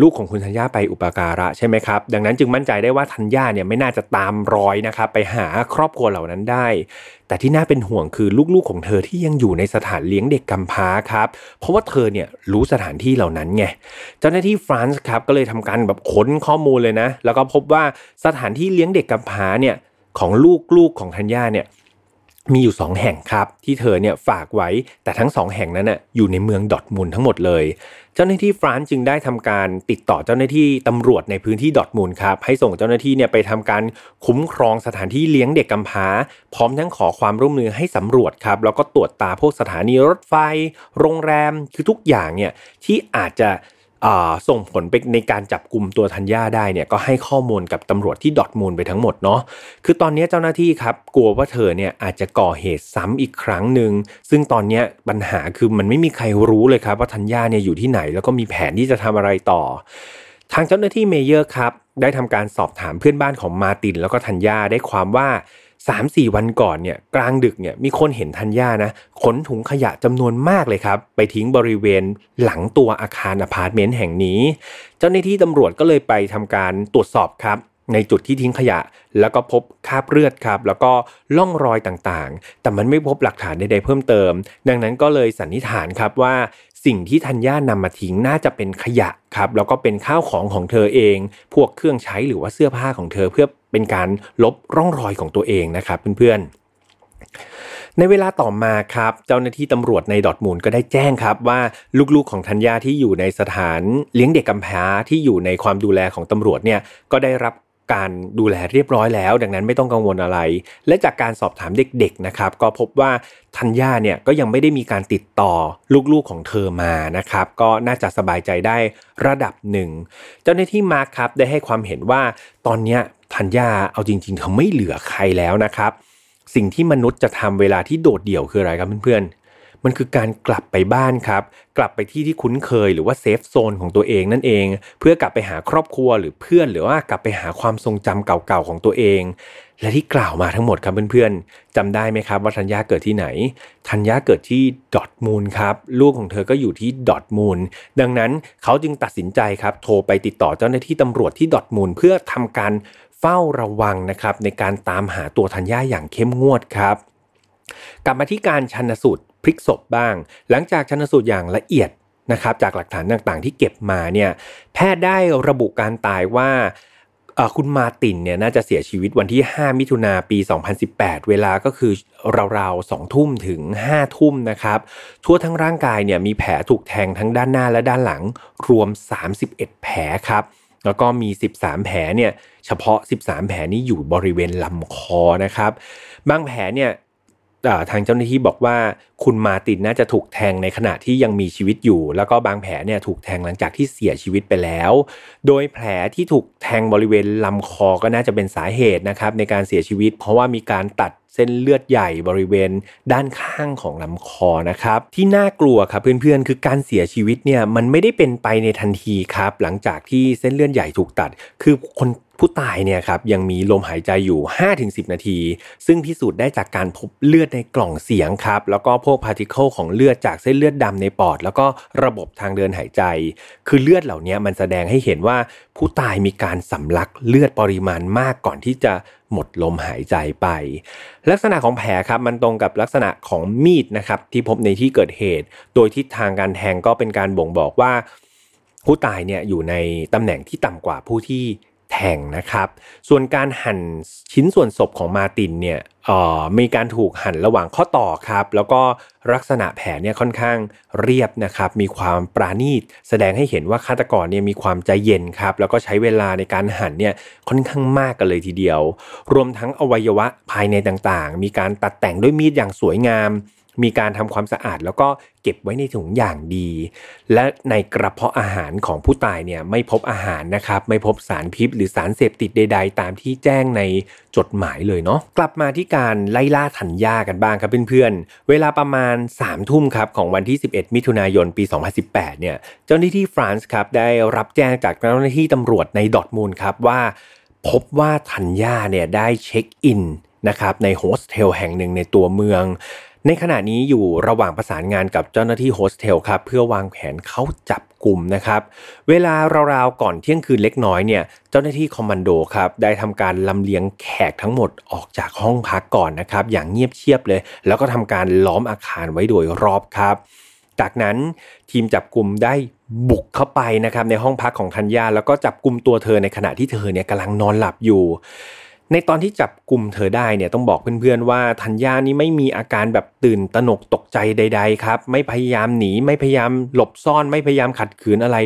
ลูกของคุณธัญญาไปอุปการะใช่ไหมครับ ดังนั้นจึงมั่นใจได้ว่าธัญญาเนี่ยไม่น่าจะตามรอยนะครับไปหาครอบครัวเหล่านั้นได้ แต่ที่น่าเป็นห่วงคือลูกๆของเธอที่ยังอยู่ในสถานเลี้ยงเด็กกำพร้าครับ เพราะว่าเธอเนี่ยรู้สถานที่เหล่านั้นไง เจ้าหน้าที่ฟรานซ์ครับก็เลยทำการแบบค้นข้อมูลเลยนะ แล้วก็พบว่าสถานที่เลี้ยงเด็กกำพร้าเนี่ยของลูกๆของธัญญาเนี่ย มีอยู่ 2 แห่งครับที่เธอเนี่ยฝากไว้แต่ทั้ง 2 แห่งนั้นน่ะอยู่ในเมืองดอร์ทมุนด์ทั้งหมดเลย เจ้าหน้าที่ฟรานซ์จึงได้ทำการติดต่อเจ้าหน้าที่ตำรวจในพื้นที่ดอร์ทมุนด์ครับให้ส่งเจ้าหน้าที่เนี่ยไปทำการคุ้มครองสถานที่เลี้ยงเด็กกำพร้า พร้อมทั้งขอความร่วมมือให้สำรวจครับแล้วก็ตรวจตราพวกสถานีรถไฟ โรงแรมคือทุกอย่างเนี่ยที่อาจจะ ส่งผลไปในการจับกลุ่มตัวธัญญาได้เนี่ยก็ให้ข้อมูลกับตำรวจที่ดอทมูลไปทั้งหมดเนาะคือตอนนี้เจ้าหน้าที่ครับกลัวว่าเธอเนี่ยอาจจะก่อเหตุซ้ำอีกครั้งหนึ่งซึ่งตอนนี้ปัญหาคือมันไม่มีใครรู้เลยครับว่าธัญญาเนี่ยอยู่ที่ไหน แล้วก็มีแผนที่จะทำอะไรต่อ ทางเจ้าหน้าที่เมเยอร์ครับได้ทำการสอบถามเพื่อนบ้านของมาตินแล้วก็ธัญญาได้ความว่า สามสี่วันก่อนเนี่ยกลางดึกเนี่ยมีคนเห็นธัญญานะขนถุงขยะจำนวนมากเลยครับ ไปทิ้งบริเวณหลังตัวอาคารอพาร์ตเมนต์แห่งนี้ เจ้าหน้าที่ตำรวจก็เลยไปทำการตรวจสอบครับ ในจุดที่ทิ้งขยะ แล้วก็พบคราบเลือดครับ แล้วก็ร่องรอยต่างๆ แต่มันไม่พบหลักฐานใดๆเพิ่มเติม ดังนั้นก็เลยสันนิษฐานครับว่าสิ่งที่ธัญญานำมาทิ้งน่าจะเป็นขยะครับแล้วก็เป็นข้าวของของเธอเอง พวกเครื่องใช้หรือว่าเสื้อผ้าของเธอเพื่อ เป็นการลบร่องรอยของตัวเองนะครับเพื่อนๆ ในเวลาต่อมาครับ เจ้าหน้าที่ตำรวจในดอทมูลก็ได้แจ้งครับว่าลูกๆของธัญญาที่อยู่ในสถานเลี้ยงเด็กกำพร้าที่อยู่ในความดูแลของตำรวจเนี่ยก็ได้รับการดูแลเรียบร้อยแล้ว ดังนั้นไม่ต้องกังวลอะไร และจากการสอบถามเด็กๆนะครับ ก็พบว่าธัญญาเนี่ยก็ยังไม่ได้มีการติดต่อลูกๆของเธอมานะครับ ก็น่าจะสบายใจได้ระดับหนึ่ง เจ้าหน้าที่มาร์คครับได้ให้ความเห็นว่าตอนนี้ ธัญญาเอาจริง ๆ เธอไม่เหลือใครแล้วนะครับ สิ่งที่มนุษย์จะทำเวลาที่โดดเดี่ยวคืออะไรครับเพื่อนๆ มันคือการกลับไปบ้านครับ กลับไปที่ที่คุ้นเคยหรือว่าเซฟโซนของตัวเองนั่นเอง เพื่อกลับไปหาครอบครัวหรือเพื่อนหรือว่ากลับไปหาความทรงจำเก่าๆของตัวเอง และที่กล่าวมาทั้งหมดครับเพื่อนๆจำได้ไหมครับว่าธัญญาเกิดที่ไหนธัญญาเกิดที่ดอทมูลครับลูกของเธอก็อยู่ที่ดอทมูลดังนั้นเขาจึงตัดสินใจครับโทรไปติดต่อเจ้าหน้าที่ตำรวจที่ดอทมูลเพื่อทำการเฝ้าระวังนะครับในการตามหาตัวธัญญาอย่างเข้มงวดครับ กลับมาที่การชันสูตร พลิกศพบ้าง หลังจากชันสูตรอย่างละเอียดนะครับจากหลักฐานต่างๆ ที่เก็บมาเนี่ยแพทย์ได้ระบุการตายว่าคุณมาตินเนี่ยน่าจะเสียชีวิตวันที่ 5 มิถุนาปี 2018 เวลาก็คือราวๆ2ทุ่มถึง 5 ทุ่มนะครับ ทั่วทั้งร่างกายเนี่ยมีแผลถูกแทงทั้งด้านหน้าและด้านหลังรวม 31 แผลครับ แล้วก็มี 13 แผลเนี่ยเฉพาะ 13 แผลนี้อยู่บริเวณลำคอนะครับ บางแผลเนี่ย ทางเจ้าหน้าที่บอกว่าคุณมาตินน่าจะถูกแทงในขณะที่ยังมีชีวิตอยู่ แล้วก็บางแผลเนี่ยถูกแทงหลังจากที่เสียชีวิตไปแล้ว โดยแผลที่ถูกแทงบริเวณลำคอก็น่าจะเป็นสาเหตุนะครับในการเสียชีวิต เพราะว่ามีการตัดเส้นเลือดใหญ่บริเวณด้านข้างของลำคอนะครับ ที่น่ากลัวครับเพื่อนๆ คือการเสียชีวิตเนี่ยมันไม่ได้เป็นไปในทันทีครับ หลังจากที่เส้นเลือดใหญ่ถูกตัด คือคน ผู้ตายเนี่ยครับยังมีลมหายใจอยู่ 5-10 นาที ซึ่งพิสูจน์ได้จากการพบเลือดในกล่องเสียงครับ แล้วก็พวกพาร์ติเคิลของเลือดจากเส้นเลือดดำในปอด แล้วก็ระบบทางเดินหายใจ คือเลือดเหล่านี้มันแสดงให้เห็นว่าผู้ตายมีการสำลักเลือดปริมาณมากก่อนที่จะหมดลมหายใจไป ลักษณะของแผลครับมันตรงกับลักษณะของมีดนะครับที่พบในที่เกิดเหตุ โดยทิศทางการแทงก็เป็นการบ่งบอกว่า ผู้ตายเนี่ยอยู่ในตำแหน่งที่ต่ำกว่าผู้ที่ แทงนะครับ ส่วนการหั่นชิ้นส่วนศพของมาตินเนี่ยมีการถูกหั่นระหว่างข้อต่อครับ แล้วก็ลักษณะแผลเนี่ยค่อนข้างเรียบนะครับ มีความปราณีตแสดงให้เห็นว่าฆาตกรเนี่ยมีความใจเย็นครับ แล้วก็ใช้เวลาในการหั่นเนี่ยค่อนข้างมากกันเลยทีเดียว รวมทั้งอวัยวะภายในต่างๆ มีการตัดแต่งด้วยมีดอย่างสวยงาม มีการทำความสะอาดแล้วก็เก็บไว้ในถุงอย่างดี และในกระเพาะอาหารของผู้ตายเนี่ยไม่พบอาหารนะครับ ไม่พบสารพิษหรือสารเสพติดใด ๆ ตามที่แจ้งในจดหมายเลยเนาะกลับมาที่การไล่ล่าถัญญากันบ้างครับเพื่อนๆ เวลาประมาณ3ามทุ่มครับของวันที่ 11 มิถุนายนปี 2018 เนี่ยเจ้าหน้าที่ฟรานซ์ครับได้รับแจ้งจากเจ้าหน้าที่ตำรวจในดอร์ทมุนด์ครับว่า พบว่าธัญญาเนี่ยได้เช็คอินนะครับในโฮสเทลแห่งหนึ่งในตัวเมือง ในขณะนี้อยู่ระหว่างประสานงานกับเจ้าหน้าที่โฮสเทลครับเพื่อวางแผนเข้าจับกลุ่มนะครับ เวลาราวๆก่อนเที่ยงคืนเล็กน้อยเนี่ยเจ้าหน้าที่คอมมานโดครับได้ทำการลำเลียงแขกทั้งหมดออกจากห้องพักก่อนนะครับอย่างเงียบเชียบเลย แล้วก็ทำการล้อมอาคารไว้โดยรอบครับ จากนั้นทีมจับกลุ่มได้บุกเข้าไปนะครับในห้องพักของธัญญาแล้วก็จับกลุ่มตัวเธอในขณะที่เธอเนี่ยกำลังนอนหลับอยู่ ในตอนที่จับกลุ่มเธอได้เนี่ยต้องบอกเพื่อนๆว่าธัญญานี่ไม่มีอาการแบบตื่นตระหนกตกใจใด ๆ ครับ ไม่พยายามหนีไม่พยายามหลบซ่อนไม่พยายามขัดขืนอะไร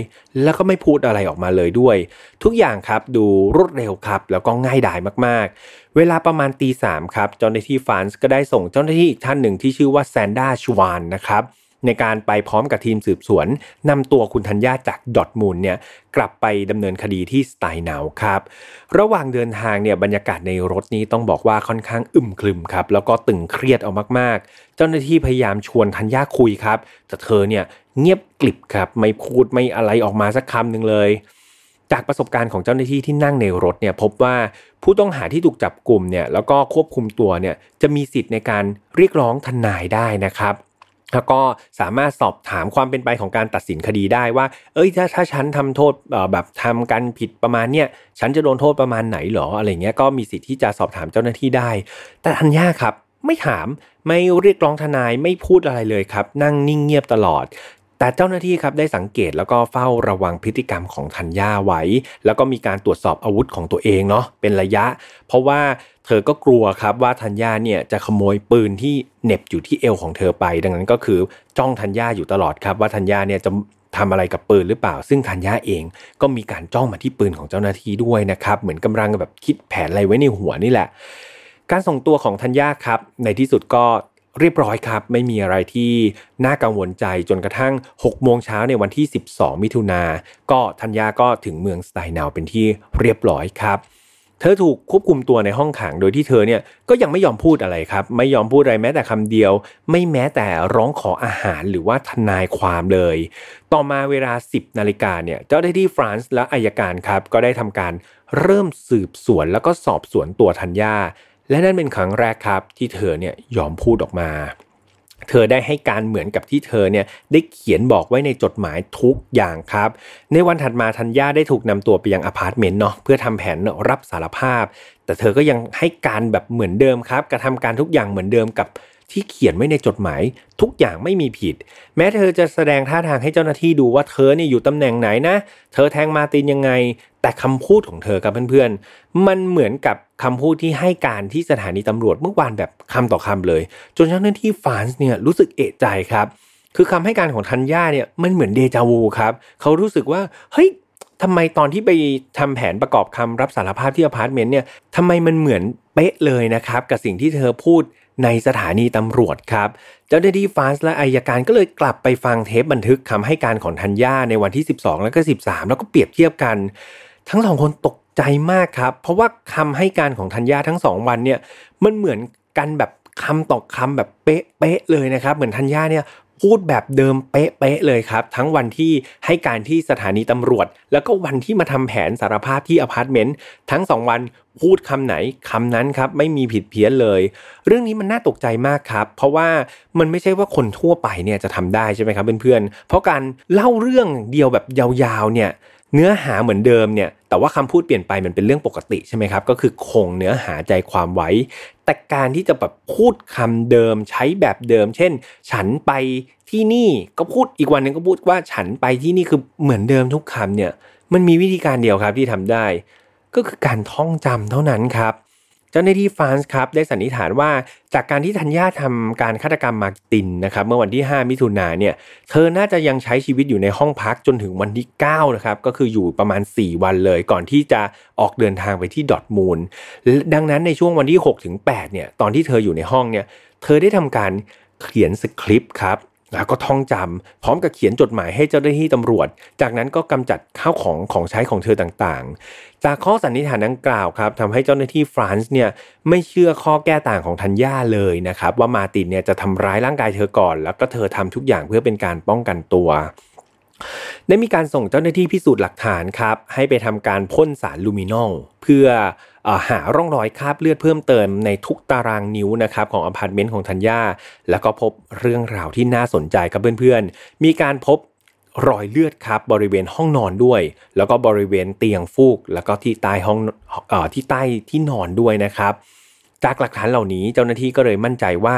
แล้วก็ไม่พูดอะไรออกมาเลยด้วย ทุกอย่างครับดูรวดเร็วครับ แล้วก็ง่ายดายมากๆ เวลาประมาณตีสามครับเจ้าหน้าที่ฟานส์ก็ได้ส่งเจ้าหน้าที่อีกท่านหนึ่งที่ชื่อว่าแซนด้าชวานนะครับ ในการไปพร้อมกับทีมสืบสวนนำตัวคุณธัญญาจากดอทมูลเนี่ยกลับไปดำเนินคดีที่สไตน์นาวครับ ระหว่างเดินทางเนี่ยบรรยากาศในรถนี้ต้องบอกว่าค่อนข้างอึมครึมครับ แล้วก็ตึงเครียดเอามากๆ เจ้าหน้าที่พยายามชวนธัญญาคุยครับ แต่เธอเนี่ยเงียบกลิบครับไม่พูดไม่อะไรออกมาสักคำหนึ่งเลยจากประสบการณ์ของเจ้าหน้าที่ที่นั่งในรถเนี่ยพบว่าผู้ต้องหาที่ถูกจับกลุ่มเนี่ยแล้วก็ควบคุมตัวเนี่ยจะมีสิทธิ์ในการเรียกร้องทนายได้นะครับ แล้วก็สามารถสอบถามความเป็นไปของการตัดสินคดีได้ว่า เอ้ยถ้าถ้าฉันทำโทษแบบทำการผิดประมาณเนี้ยฉันจะโดนโทษประมาณไหนหรออะไรเงี้ยก็มีสิทธิ์ที่จะสอบถามเจ้าหน้าที่ได้ แต่ทันยาครับไม่ถามไม่เรียกร้องทนายไม่พูดอะไรเลยครับ นั่งนิ่งเงียบตลอด แต่เจ้าหน้าที่ครับได้สังเกตแล้วก็เฝ้าระวังพฤติกรรมของธัญญาไว้ แล้วก็มีการตรวจสอบอาวุธของตัวเองเนาะเป็นระยะ เพราะว่าเธอก็กลัวครับว่าธัญญาเนี่ยจะขโมยปืนที่เน็บอยู่ที่เอวของเธอไป ดังนั้นก็คือจ้องธัญญาอยู่ตลอดครับว่าธัญญาเนี่ยจะทำอะไรกับปืนหรือเปล่า ซึ่งธัญญาเองก็มีการจ้องมาที่ปืนของเจ้าหน้าที่ด้วยนะครับเหมือนกำลังแบบคิดแผนอะไรไว้ในหัวนี่แหละ การส่งตัวของธัญญาครับในที่สุดก็ เรียบร้อยครับ ไม่มีอะไรที่น่ากังวลใจจนกระทั่ง 6 โมงเช้าในวันที่ 12 มิถุนาก็ธัญญาก็ถึงเมืองสไตน์นาวเป็นที่เรียบร้อยครับเธอถูกควบคุมตัวในห้องขังโดยที่เธอเนี่ยก็ยังไม่ยอมพูดอะไรครับ ไม่ยอมพูดอะไรแม้แต่คำเดียว ไม่แม้แต่ร้องขออาหารหรือว่าทนายความเลย ต่อมาเวลา 10 นาฬิกาเนี่ยเจ้าหน้าที่ฟรานซ์และอายการครับ ก็ได้ทำการเริ่มสืบสวนแล้วก็สอบสวนตัวธัญญา และนั่นเป็นครั้งแรกครับที่เธอเนี่ยยอมพูดออกมา เธอได้ให้การเหมือนกับที่เธอเนี่ยได้เขียนบอกไว้ในจดหมายทุกอย่างครับ ในวันถัดมาธัญญาได้ถูกนำตัวไปยังอพาร์ตเมนต์เนาะเพื่อทำแผนรับสารภาพ แต่เธอก็ยังให้การแบบเหมือนเดิมครับ กระทำการทุกอย่างเหมือนเดิมกับที่เขียนไว้ในจดหมายทุกอย่างไม่มีผิด แม้เธอจะแสดงท่าทางให้เจ้าหน้าที่ดูว่าเธอเนี่ยอยู่ตำแหน่งไหนนะ เธอแทงมาตินยังไง แต่คำพูดของเธอกับเพื่อนๆ มันเหมือนกับคำพูดที่ให้การที่สถานีตำรวจเมื่อวานแบบคำต่อคำเลย จนเจ้าหน้าที่ฟานส์เนี่ยรู้สึกเอะใจครับ คือคำให้การของทันย่าเนี่ยมันเหมือนเดจาวูครับ เขารู้สึกว่าเฮ้ยทำไมตอนที่ไปทำแผนประกอบคำรับสารภาพที่อพาร์ตเมนต์เนี่ยทำไมมันเหมือนเป๊ะเลยนะครับ กับสิ่งที่เธอพูดในสถานีตำรวจครับ เจ้าหน้าที่ฟานส์และอายการก็เลยกลับไปฟังเทปบันทึกคำให้การของทัญญาในวันที่ 12 แล้วก็ 13 แล้วก็เปรียบเทียบกัน ทั้งสองคนตกใจมากครับ เพราะว่าคำให้การของทัญญาทั้งสองวันเนี่ยมันเหมือนกันแบบคำต่อคำแบบเป๊ะๆเลยนะครับ เหมือนทัญญาเนี่ยพูดแบบเดิมเป๊ะๆเลยครับ ทั้งวันที่ให้การที่สถานีตำรวจ แล้วก็วันที่มาทำแผนสารภาพที่อพาร์ตเมนต์ทั้งสองวันพูดคำไหนคำนั้นครับ ไม่มีผิดเพี้ยนเลย เรื่องนี้มันน่าตกใจมากครับ เพราะว่ามันไม่ใช่ว่าคนทั่วไปเนี่ยจะทำได้ใช่ไหมครับเพื่อนๆเพราะการเล่าเรื่องเดียวแบบยาวๆเนี่ย เนื้อหาเหมือนเดิมเนี่ยแต่ว่าคำพูดเปลี่ยนไปมันเป็นเรื่องปกติใช่ไหมครับก็คือคงเนื้อหาใจความไว้ แต่การที่จะแบบพูดคำเดิมใช้แบบเดิม เช่น ฉันไปที่นี่ก็พูดอีกวันหนึ่งก็พูดว่าฉันไปที่นี่คือเหมือนเดิมทุกคำเนี่ยมันมีวิธีการเดียวครับที่ทำได้ ก็คือการท่องจำเท่านั้นครับ เจ้าหน้าที่ฟรานซ์ครับได้สันนิษฐานว่าจากการที่ธัญญาทำการฆาตกรรมมาตินนะครับเมื่อวันที่ 5 มิถุนาเนี่ยเธอน่าจะยังใช้ชีวิตอยู่ในห้องพักจนถึงวันที่9นะครับก็คืออยู่ประมาณ 4 วันเลย ก่อนที่จะออกเดินทางไปที่ดอทมูลดังนั้นในช่วงวันที่6ถึง8เนี่ยตอนที่เธออยู่ในห้องเนี่ยเธอได้ทำการเขียนสคริปต์ครับ แล้วก็ท่องจำพร้อมกับเขียนจดหมายให้เจ้าหน้าที่ตำรวจ จากนั้นก็กำจัดข้าวของของใช้ของเธอต่างๆ จากข้อสันนิษฐานดังกล่าวครับทำให้เจ้าหน้าที่ฟรานซ์เนี่ยไม่เชื่อข้อแก้ต่างของทัญญาเลยนะครับ ว่ามาตินเนี่ยจะทำร้ายร่างกายเธอก่อน แล้วก็เธอทำทุกอย่างเพื่อเป็นการป้องกันตัวได้มีการส่งเจ้าหน้าที่พิสูจน์หลักฐานครับให้ไปทำการพ่นสาร luminol เพื่อ หาร่องรอยคราบเลือดเพิ่มเติมในทุกตารางนิ้วนะครับของอพาร์ตเมนต์ของธัญญาแล้วก็พบเรื่องราวที่น่าสนใจครับเพื่อนๆ มีการพบรอยเลือดครับบริเวณห้องนอนด้วย แล้วก็บริเวณเตียงฟูก แล้วก็ที่ใต้ห้องอที่ใต้ที่นอนด้วยนะครับ จากหลักฐานเหล่านี้เจ้าหน้าที่ก็เลยมั่นใจว่า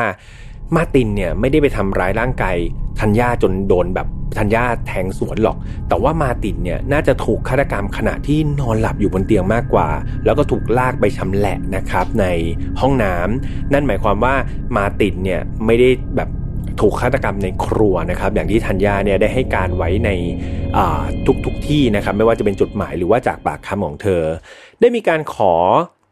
มาตินเนี่ยไม่ได้ไปทำร้ายร่างกายทัญญาจนโดนแบบทัญญาแทงสวนหรอก แต่ว่ามาตินเนี่ยน่าจะถูกฆาตกรรมขณะที่นอนหลับอยู่บนเตียงมากกว่า แล้วก็ถูกลากไปชำแหละนะครับในห้องน้ำนั่นหมายความว่ามาตินเนี่ยไม่ได้แบบถูกฆาตกรรมในครัวนะครับอย่างที่ธัญญาเนี่ยได้ให้การไว้ในทุกทุกที่นะครับไม่ว่าจะเป็นจดหมายหรือว่าจากปากคำของเธอ ได้มีการขอ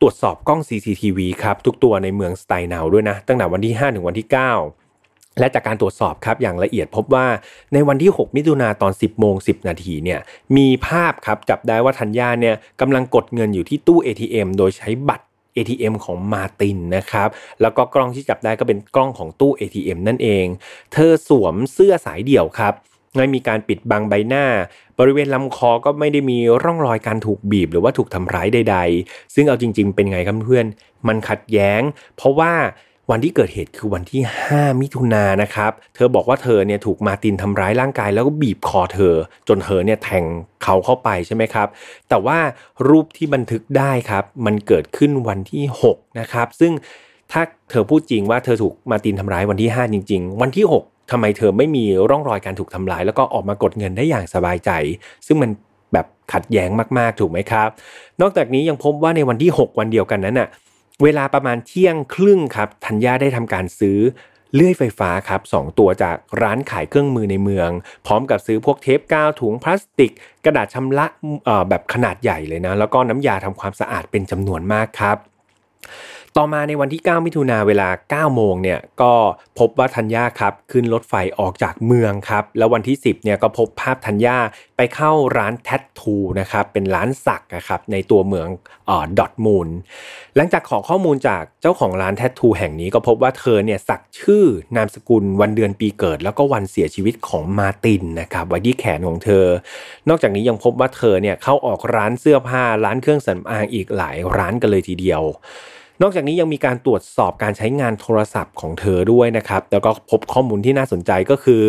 ตรวจสอบกล้อง CCTV ครับทุกตัวในเมืองสไตนาวด้วยนะ ตั้งแต่วันที่ 5 ถึงวันที่ 9 และจากการตรวจสอบครับอย่างละเอียดพบว่าในวันที่ 6 มิถุนาตอน 10 โมง 10 นาทีเนี่ยมีภาพครับจับได้ว่าธัญญาเนี่ยกำลังกดเงินอยู่ที่ตู้ ATM โดยใช้บัตร ATM ของมาตินนะครับแล้วก็กล้องที่จับได้ก็เป็นกล้องของตู้ ATM นั่นเอง เธอสวมเสื้อสายเดี่ยวครับไม่มีการปิดบังใบหน้า บริเวณลำคอก็ไม่ได้มีร่องรอยการถูกบีบหรือว่าถูกทำร้ายใด ๆ ซึ่งเอาจริง ๆ เป็นไงครับเพื่อน มันขัดแย้ง เพราะว่าวันที่เกิดเหตุคือวันที่ 5 มิถุนายนนะครับ เธอบอกว่าเธอเนี่ยถูกมาตินทำร้ายร่างกายแล้วก็บีบคอเธอ จนเธอเนี่ยแทงเขาเข้าไปใช่ไหมครับ แต่ว่ารูปที่บันทึกได้ครับ มันเกิดขึ้นวันที่ 6 นะครับ ซึ่งถ้าเธอพูดจริงว่าเธอถูกมาตินทำร้ายวันที่ 5 จริง ๆ วันที่ 6 ทำไมเธอไม่มีร่องรอยการถูกทำลาย แล้วก็ออกมากดเงินได้อย่างสบายใจ ซึ่งมันแบบขัดแย้งมากๆถูกไหมครับ นอกจากนี้ยังพบว่าในวันที่ 6 วันเดียวกันนั้นน่ะเวลาประมาณเที่ยงครึ่งครับธัญญาได้ทำการซื้อเลื่อยไฟฟ้าครับสตัวจากร้านขายเครื่องมือในเมือง พร้อมกับซื้อพวกเทปกาวถุงพลาสติก กระดาษชำระแบบขนาดใหญ่เลยนะ แล้วก็น้ำยาทำความสะอาดเป็นจำนวนมากครับ ต่อมาในวันที่ 9 มิถุนาเวลา 9 โมงเนี่ยก็พบว่าธัญญาครับขึ้นรถไฟออกจากเมืองครับ แล้ววันที่ 10เนี่ยก็พบภาพธัญญาไปเข้าร้านแทททูนะครับเป็นร้านสักนะครับในตัวเมืองออดอทมูลหลังจากขอข้อมูลจากเจ้าของร้านแทททูแห่งนี้ก็พบว่าเธอเนี่ยสักชื่อนามสกุลวันเดือนปีเกิด แล้วก็วันเสียชีวิตของมาตินนะครับไว้ที่แขนของเธอ นอกจากนี้ยังพบว่าเธอเนี่ยเข้าออกร้านเสื้อผ้าร้านเครื่องสำอางอีกหลายร้านกันเลยทีเดียว นอกจากนี้ยังมีการตรวจสอบการใช้งานโทรศัพท์ของเธอด้วยนะครับ แล้วก็พบข้อมูลที่น่าสนใจก็คือ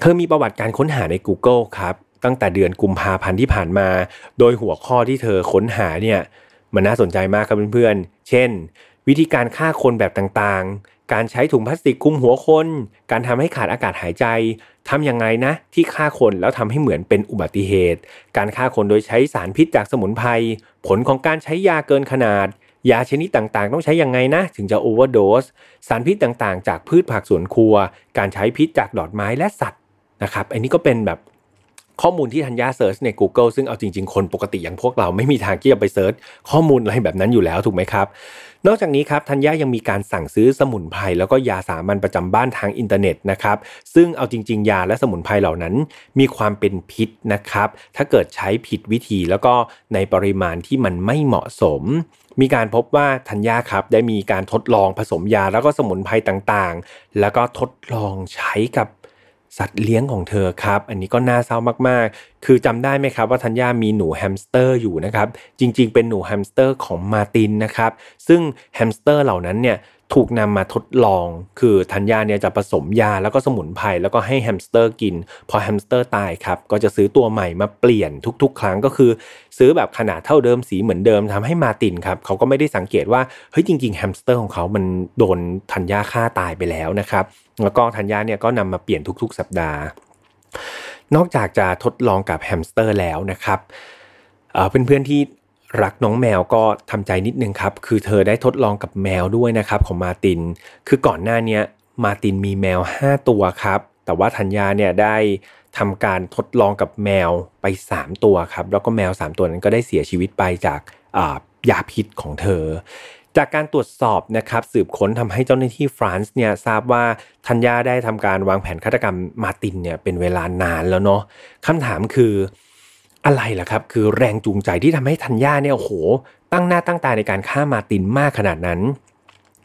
เธอมีประวัติการค้นหาใน Google ครับ ตั้งแต่เดือนกุมภาพันธ์ที่ผ่านมา โดยหัวข้อที่เธอค้นหาเนี่ยมันน่าสนใจมากครับเพื่อนๆ เช่น วิธีการฆ่าคนแบบต่างๆ การใช้ถุงพลาสติกคลุมหัวคน การทำให้ขาดอากาศหายใจทำยังไงนะ ที่ฆ่าคนแล้วทำให้เหมือนเป็นอุบัติเหตุ การฆ่าคนโดยใช้สารพิษจากสมุนไพร ผลของการใช้ยาเกินขนาด ยาชนิดต่างๆ ต้องใช้ยังไงนะ ถึงจะ overdose สารพิษต่างๆ จากพืชผักสวนครัว การใช้พิษจากดอกไม้และสัตว์นะครับ อันนี้ก็เป็นแบบ ข้อมูลที่ธัญญา search ใน Google ซึ่งเอาจริง ๆ คนปกติอย่างพวกเราไม่มีทางที่จะไป search ข้อมูลอะไรแบบนั้นอยู่แล้วถูกไหมครับ นอกจากนี้ครับธัญญายังมีการสั่งซื้อสมุนไพรแล้วก็ยาสามัญประจำบ้านทางอินเทอร์เน็ตนะครับซึ่งเอาจริง ๆ ยาและสมุนไพรเหล่านั้น มีความเป็นพิษนะครับถ้าเกิดใช้ผิดวิธีแล้วก็ในปริมาณที่มันไม่เหมาะสมมีการพบว่าธัญญาครับได้มีการทดลองผสมยาแล้วก็สมุนไพรต่างๆ แล้วก็ทดลองใช้กับ สัตว์เลี้ยงของเธอครับ อันนี้ก็น่าเศร้ามากๆ คือจำได้ไหมครับว่าธัญญามีหนูแฮมสเตอร์อยู่นะครับ จริงๆ เป็นหนูแฮมสเตอร์ของมาตินนะครับ ซึ่งแฮมสเตอร์เหล่านั้นเนี่ย ถูกนำมาทดลอง คือธัญญาเนี่ยจะผสมยาแล้วก็สมุนไพรแล้วก็ให้แฮมสเตอร์กิน พอแฮมสเตอร์ตายครับก็จะซื้อตัวใหม่มาเปลี่ยนทุกๆ ครั้งก็คือ ซื้อแบบขนาดเท่าเดิมสีเหมือนเดิมทำให้มาตินครับเขาก็ไม่ได้สังเกตว่าเฮ้ยจริงๆแฮมสเตอร์ของเขามันโดนธัญญาฆ่าตายไปแล้วนะครับแล้วก็ธัญญาเนี่ยก็นำมาเปลี่ยนทุกๆ สัปดาห์ นอกจากจะทดลองกับแฮมสเตอร์แล้วนะครับเพื่อนๆที่ รักน้องแมวก็ทำใจนิดนึงครับ คือเธอได้ทดลองกับแมวด้วยนะครับของมาติน คือก่อนหน้านี้มาตินมีแมว 5 ตัวครับ แต่ว่าธัญญาเนี่ยได้ทำการทดลองกับแมวไป 3 ตัวครับ แล้วก็แมว 3 ตัวนั้นก็ได้เสียชีวิตไปจากยาพิษของเธอ จากการตรวจสอบนะครับสืบค้นทำให้เจ้าหน้าที่ฟรานซ์เนี่ยทราบว่าทัญญาได้ทำการวางแผนฆาตกรรมมาตินเนี่ยเป็นเวลานานแล้วเนาะคำถามคือ อะไรล่ะครับ คือแรงจูงใจที่ทำให้ธัญญาเนี่ยโอ้โห ตั้งหน้าตั้งตาในการฆ่ามาตินมากขนาดนั้น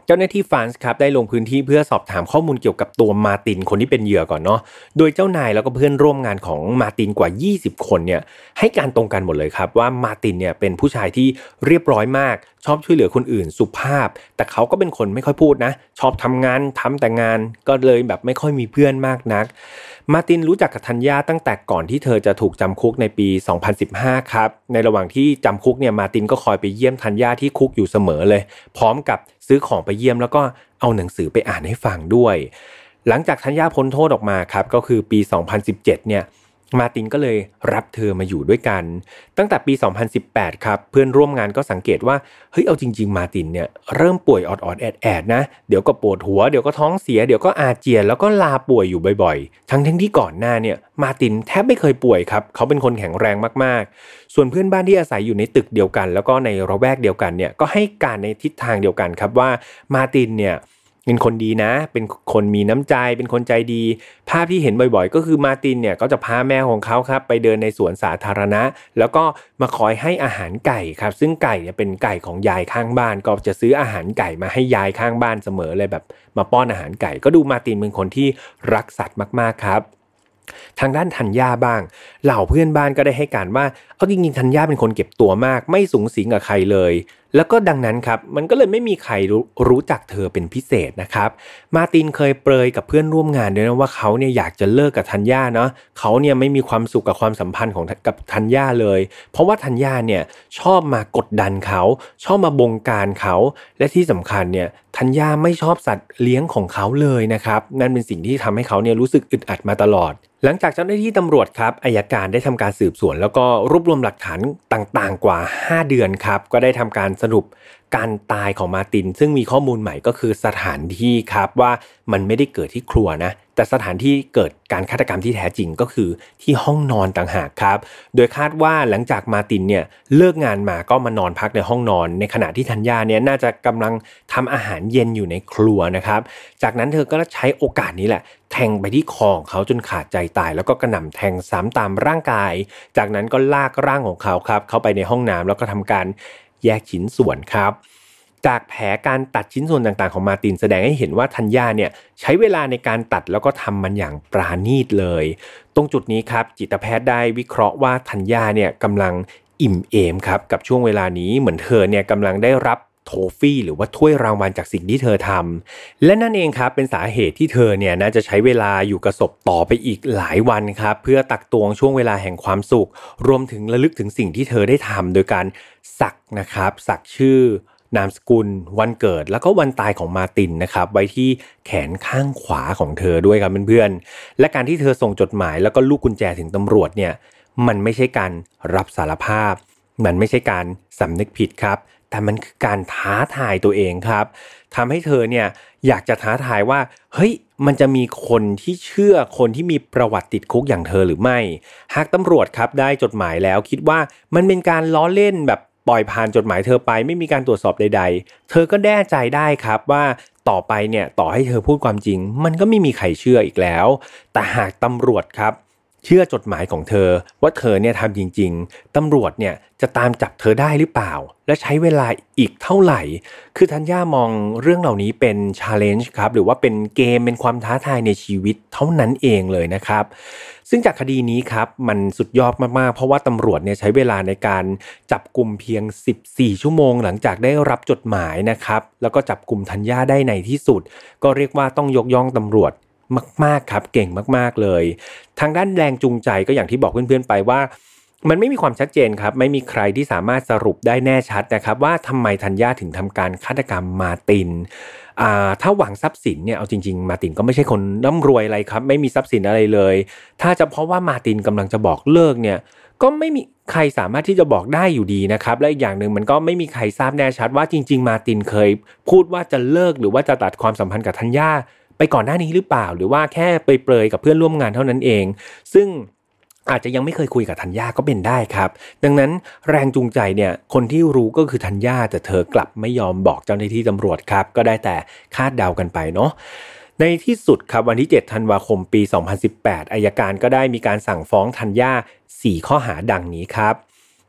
เจ้าหน้าที่ฟรานซ์ครับได้ลงพื้นที่เพื่อสอบถามข้อมูลเกี่ยวกับตัวมาตินคนที่เป็นเหยื่อก่อนเนาะโดยเจ้านายแล้วก็เพื่อนร่วมงานของมาตินกว่า 20 คนเนี่ยให้การตรงกันหมดเลยครับว่ามาตินเนี่ยเป็นผู้ชายที่เรียบร้อยมากชอบช่วยเหลือคนอื่นสุภาพ แต่เขาก็เป็นคนไม่ค่อยพูดนะ ชอบทำงานทำแต่งานก็เลยแบบไม่ค่อยมีเพื่อนมากนัก มาตินรู้จักกับธัญญาตั้งแต่ก่อนที่เธอจะถูกจำคุกในปี 2015 ครับ ในระหว่างที่จำคุกเนี่ยมาตินก็คอยไปเยี่ยมธัญญาที่คุกอยู่เสมอเลย พร้อมกับซื้อของไปเยี่ยมแล้วก็เอาหนังสือไปอ่านให้ฟังด้วย หลังจากธัญญาพ้นโทษออกมาครับก็คือปี 2017 เนี่ย มาตินก็เลยรับเธอมาอยู่ด้วยกัน ตั้งแต่ปี 2018 ครับ เพื่อนร่วมงานก็สังเกตว่า เฮ้ย เอาจริง ๆ มาตินเนี่ยเริ่มป่วยออดๆ แอดๆ นะ เดี๋ยวก็ปวดหัว เดี๋ยวก็ท้องเสีย เดี๋ยวก็อาเจียน แล้วก็ลาป่วยอยู่บ่อยๆ ทั้งทั้งที่ก่อนหน้าเนี่ยมาตินแทบไม่เคยป่วยครับ เขาเป็นคนแข็งแรงมากๆ ส่วนเพื่อนบ้านที่อาศัยอยู่ในตึกเดียวกัน แล้วก็ในระแวกเดียวกันเนี่ย ก็ให้การในทิศทางเดียวกันครับว่ามาตินเนี่ย เป็นคนดีนะ เป็นคนมีน้ำใจ เป็นคนใจดี ภาพที่เห็นบ่อยๆ ก็คือมาตินเนี่ยก็จะพาแมวของเขาครับไปเดินในสวนสาธารณะ แล้วก็มาคอยให้อาหารไก่ครับ ซึ่งไก่เนี่ยเป็นไก่ของยายข้างบ้าน ก็จะซื้ออาหารไก่มาให้ยายข้างบ้านเสมอเลยแบบ มาป้อนอาหารไก่ ก็ดูมาตินเป็นคนที่รักสัตว์มากๆครับทางด้านธัญญาบ้าง เหล่าเพื่อนบ้านก็ได้ให้การว่า เอาจริงๆธัญญาเป็นคนเก็บตัวมาก ไม่สูงสิงกับใครเลย แล้วก็ดังนั้นครับมันก็เลยไม่มีใครรู้รู้จักเธอเป็นพิเศษนะครับ มาตินเคยเปรยกับเพื่อนร่วมงานด้วยนะว่าเขาเนี่ยอยากจะเลิกกับธัญญาเนาะเขาเนี่ยไม่มีความสุขกับความสัมพันธ์ของกับธัญญาเลย เพราะว่าธัญญาเนี่ยชอบมากดดันเขา ชอบมาบงการเขา และที่สำคัญเนี่ยธัญญาไม่ชอบสัตว์เลี้ยงของเขาเลยนะครับนั่นเป็นสิ่งที่ทำให้เขาเนี่ยรู้สึกอึดอัดมาตลอด หลังจากเจ้าหน้าที่ตำรวจครับอายการได้ทำการสืบสวน แล้วก็รวบรวมหลักฐานต่างๆ กว่า 5 เดือนครับ ก็ได้ทำการสรุป การตายของมาติน ซึ่งมีข้อมูลใหม่ก็คือสถานที่ครับว่ามันไม่ได้เกิดที่ครัวนะแต่สถานที่เกิดการฆาตกรรมที่แท้จริงก็คือที่ห้องนอนต่างหากครับ โดยคาดว่าหลังจากมาตินเนี่ยเลิกงานมาก็มานอนพักในห้องนอน ในขณะที่ธัญญาเนี่ยน่าจะกำลังทำอาหารเย็นอยู่ในครัวนะครับ จากนั้นเธอก็ใช้โอกาสนี้แหละ แทงไปที่คอของเขาจนขาดใจตาย แล้วก็กระหน่ำแทงซ้ำตามร่างกาย จากนั้นก็ลากร่างของเขาครับเข้าไปในห้องน้ำแล้วก็ทำการ แยกชิ้นส่วนครับจากแผลการตัดชิ้นส่วนต่างๆของมาตินแสดงให้เห็นว่าทัญญาเนี่ยใช้เวลาในการตัดแล้วก็ทำมันอย่างปราณีตเลย ตรงจุดนี้ครับจิตแพทย์ได้วิเคราะห์ว่าทัญญาเนี่ยกำลังอิ่มเอมครับกับช่วงเวลานี้เหมือนเธอเนี่ยกำลังได้รับ โทฟี่หรือว่าถ้วยรางวัลจากสิ่งที่เธอทำและนั่นเองครับเป็นสาเหตุที่เธอเนี่ยน่าจะใช้เวลาอยู่กับศพต่อไปอีกหลายวันครับเพื่อตักตวงช่วงเวลาแห่งความสุข รวมถึงระลึกถึงสิ่งที่เธอได้ทำโดยการสักนะครับสักชื่อนามสกุล วันเกิดแล้วก็วันตายของมาตินนะครับ ไว้ที่แขนข้างขวาของเธอด้วยครับเพื่อนๆและการที่เธอส่งจดหมายแล้วก็ลูกกุญแจถึงตำรวจเนี่ยมันไม่ใช่การรับสารภาพ มันไม่ใช่การสำนึกผิดครับ แต่มันคือการท้าทายตัวเองครับทำให้เธอเนี่ยอยากจะท้าทายว่า เฮ้ย มันจะมีคนที่เชื่อคนที่มีประวัติติดคุกอย่างเธอหรือไม่ หากตำรวจครับได้จดหมายแล้วคิดว่ามันเป็นการล้อเล่นแบบปล่อยผ่านจดหมายเธอไปไม่มีการตรวจสอบใด ๆ เธอก็แน่ใจได้ครับว่าต่อไปเนี่ยต่อให้เธอพูดความจริง มันก็ไม่มีใครเชื่ออีกแล้ว แต่หากตำรวจครับ เชื่อจดหมายของเธอ ว่าเธอเนี่ยทำจริง ๆ ตำรวจเนี่ยจะตามจับเธอได้หรือเปล่า และใช้เวลาอีกเท่าไหร่ คือทัญญามองเรื่องเหล่านี้เป็นชาเลนจ์ครับ หรือว่าเป็นเกมเป็นความท้าทายในชีวิตเท่านั้นเองเลยนะครับ ซึ่งจากคดีนี้ครับ มันสุดยอดมาก ๆ เพราะว่าตำรวจเนี่ยใช้เวลาในการจับกลุ่มเพียง 14 ชั่วโมง หลังจากได้รับจดหมายนะครับ แล้วก็จับกลุ่มทัญญาได้ในที่สุด ก็เรียกว่าต้องยกย่องตำรวจ มาก ๆ ครับ เก่งมาก ๆ เลย ทางด้านแรงจูงใจก็อย่างที่บอกเพื่อนๆไปว่า มันไม่มีความชัดเจนครับ ไม่มีใครที่สามารถสรุปได้แน่ชัดนะครับ ว่าทำไมธัญญาถึงทำการฆาตกรรมมาตินถ้าหวังทรัพย์สินเนี่ยเอาจริง ๆ มาตินก็ไม่ใช่คนร่ำรวยอะไรครับ ไม่มีทรัพย์สินอะไรเลย ถ้าจะเพราะว่ามาตินกำลังจะบอกเลิกเนี่ยก็ไม่มีใครสามารถที่จะบอกได้อยู่ดีนะครับ และอีกอย่างหนึ่งมันก็ไม่มีใครทราบแน่ชัดว่าจริง ๆ มาตินเคย พูดว่าจะเลิกหรือว่าจะตัดความสัมพันธ์กับธัญญา ไปก่อนหน้านี้หรือเปล่า หรือว่าแค่ไปเปรยกับเพื่อนร่วมงานเท่านั้นเอง ซึ่งอาจจะยังไม่เคยคุยกับธัญญาก็เป็นได้ครับ ดังนั้นแรงจูงใจเนี่ยคนที่รู้ก็คือธัญญาแต่เธอกลับไม่ยอมบอกเจ้าหน้าที่ตำรวจครับ ก็ได้แต่คาดเดากันไปเนาะในที่สุดครับวันที่ 7 ธันวาคมปี 2018 อายการก็ได้มีการสั่งฟ้องธัญญา4 ข้อหาดังนี้ครับ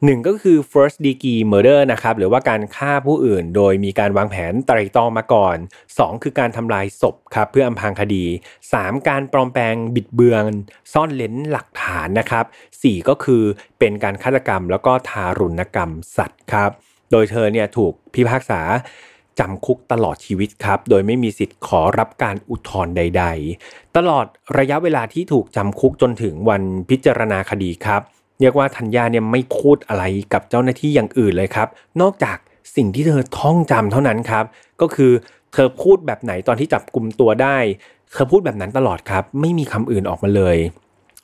หนึ่งก็คือ first degree murder นะครับหรือว่าการฆ่าผู้อื่น โดยมีการวางแผนไตรตรองมาก่อน 2 คือการทำลายศพครับเพื่ออำพรางคดี 3 การปลอมแปลงบิดเบือน ซ่อนเลนหลักฐานนะครับ 4 ก็คือเป็นการฆาตกรรม แล้วก็ทารุณกรรมสัตว์ครับ โดยเธอเนี่ยถูกพิพากษาจำคุกตลอดชีวิตครับ โดยไม่มีสิทธิ์ขอรับการอุทธรณ์ใด ๆ ตลอดระยะเวลาที่ถูกจำคุกจนถึงวันพิจารณาคดีครับ เรียกว่าธัญญาเนี่ยไม่พูดอะไรกับเจ้าหน้าที่อย่างอื่นเลยครับ นอกจากสิ่งที่เธอท่องจำเท่านั้นครับ ก็คือเธอพูดแบบไหนตอนที่จับกลุ่มตัวได้ เธอพูดแบบนั้นตลอดครับ ไม่มีคำอื่นออกมาเลย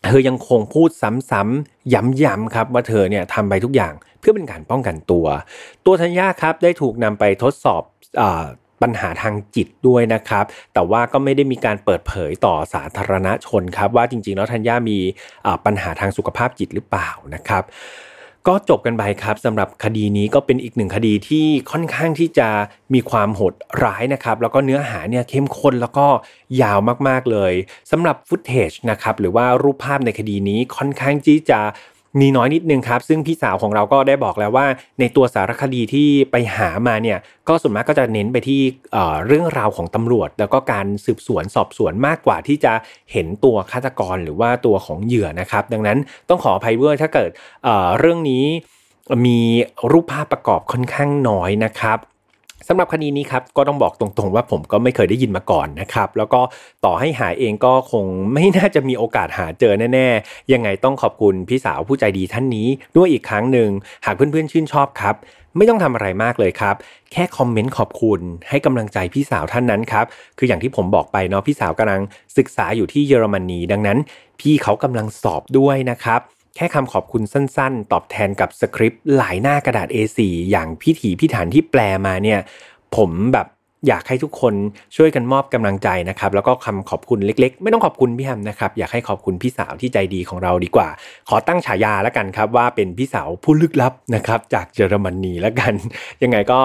เธอยังคงพูดซ้ำๆย้ำๆครับ ว่าเธอเนี่ยทำไปทุกอย่างเพื่อเป็นการป้องกันตัว ตัวธัญญาครับได้ถูกนำไปทดสอบ ปัญหาทางจิตด้วยนะครับ แต่ว่าก็ไม่ได้มีการเปิดเผยต่อสาธารณชนครับ ว่าจริงๆ แล้วธัญญามีปัญหาทางสุขภาพจิตหรือเปล่านะครับ ก็จบกันไปครับสำหรับคดีนี้ก็เป็นอีกหนึ่งคดีที่ค่อนข้างที่จะมีความโหดร้ายนะครับ แล้วก็เนื้อหาเนี่ยเข้มข้นแล้วก็ยาวมากๆเลยสำหรับฟุตเทจนะครับหรือว่ารูปภาพในคดีนี้ค่อนข้างที่จะ มีน้อยนิดนึงครับซึ่งพี่สาวของเราก็ได้บอกแล้วว่า ในตัวสารคดีที่ไปหามาเนี่ยก็ส่วนมากก็จะเน้นไปที่เรื่องราวของตำรวจ แล้วก็การสืบสวนสอบสวนมากกว่าที่จะเห็นตัวฆาตกรหรือว่าตัวของเหยื่อนะครับ ดังนั้นต้องขออภัยด้วยถ้าเกิดเรื่องนี้มีรูปภาพประกอบค่อนข้างน้อยนะครับ สำหรับคดีนี้ครับก็ต้องบอกตรงๆว่าผมก็ไม่เคยได้ยินมาก่อนนะครับแล้วก็ต่อให้หาเองก็คงไม่น่าจะมีโอกาสหาเจอแน่ๆ ยังไงต้องขอบคุณพี่สาวผู้ใจดีท่านนี้ด้วยอีกครั้งหนึ่งหากเพื่อนๆชื่นชอบครับ ไม่ต้องทำอะไรมากเลยครับ แค่คอมเมนต์ขอบคุณให้กำลังใจพี่สาวท่านนั้นครับคืออย่างที่ผมบอกไปเนาะพี่สาวกำลังศึกษาอยู่ที่เยอรมนีดังนั้น พี่เขากำลังสอบด้วยนะครับ แค่คำขอบคุณสั้นๆ ตอบแทนกับสคริปต์หลายหน้ากระดาษ A4 อย่างพิถีพิถันที่แปลมาเนี่ยผมแบบอยากให้ทุกคนช่วยกันมอบกำลังใจนะครับ แล้วก็คำขอบคุณเล็กๆ ไม่ต้องขอบคุณพี่แฮมนะครับ อยากให้ขอบคุณพี่สาวที่ใจดีของเราดีกว่า ขอตั้งฉายาแล้วกันครับว่าเป็นพี่สาวผู้ลึกลับนะครับจากเยอรมนีแล้วกัน ยังไงก็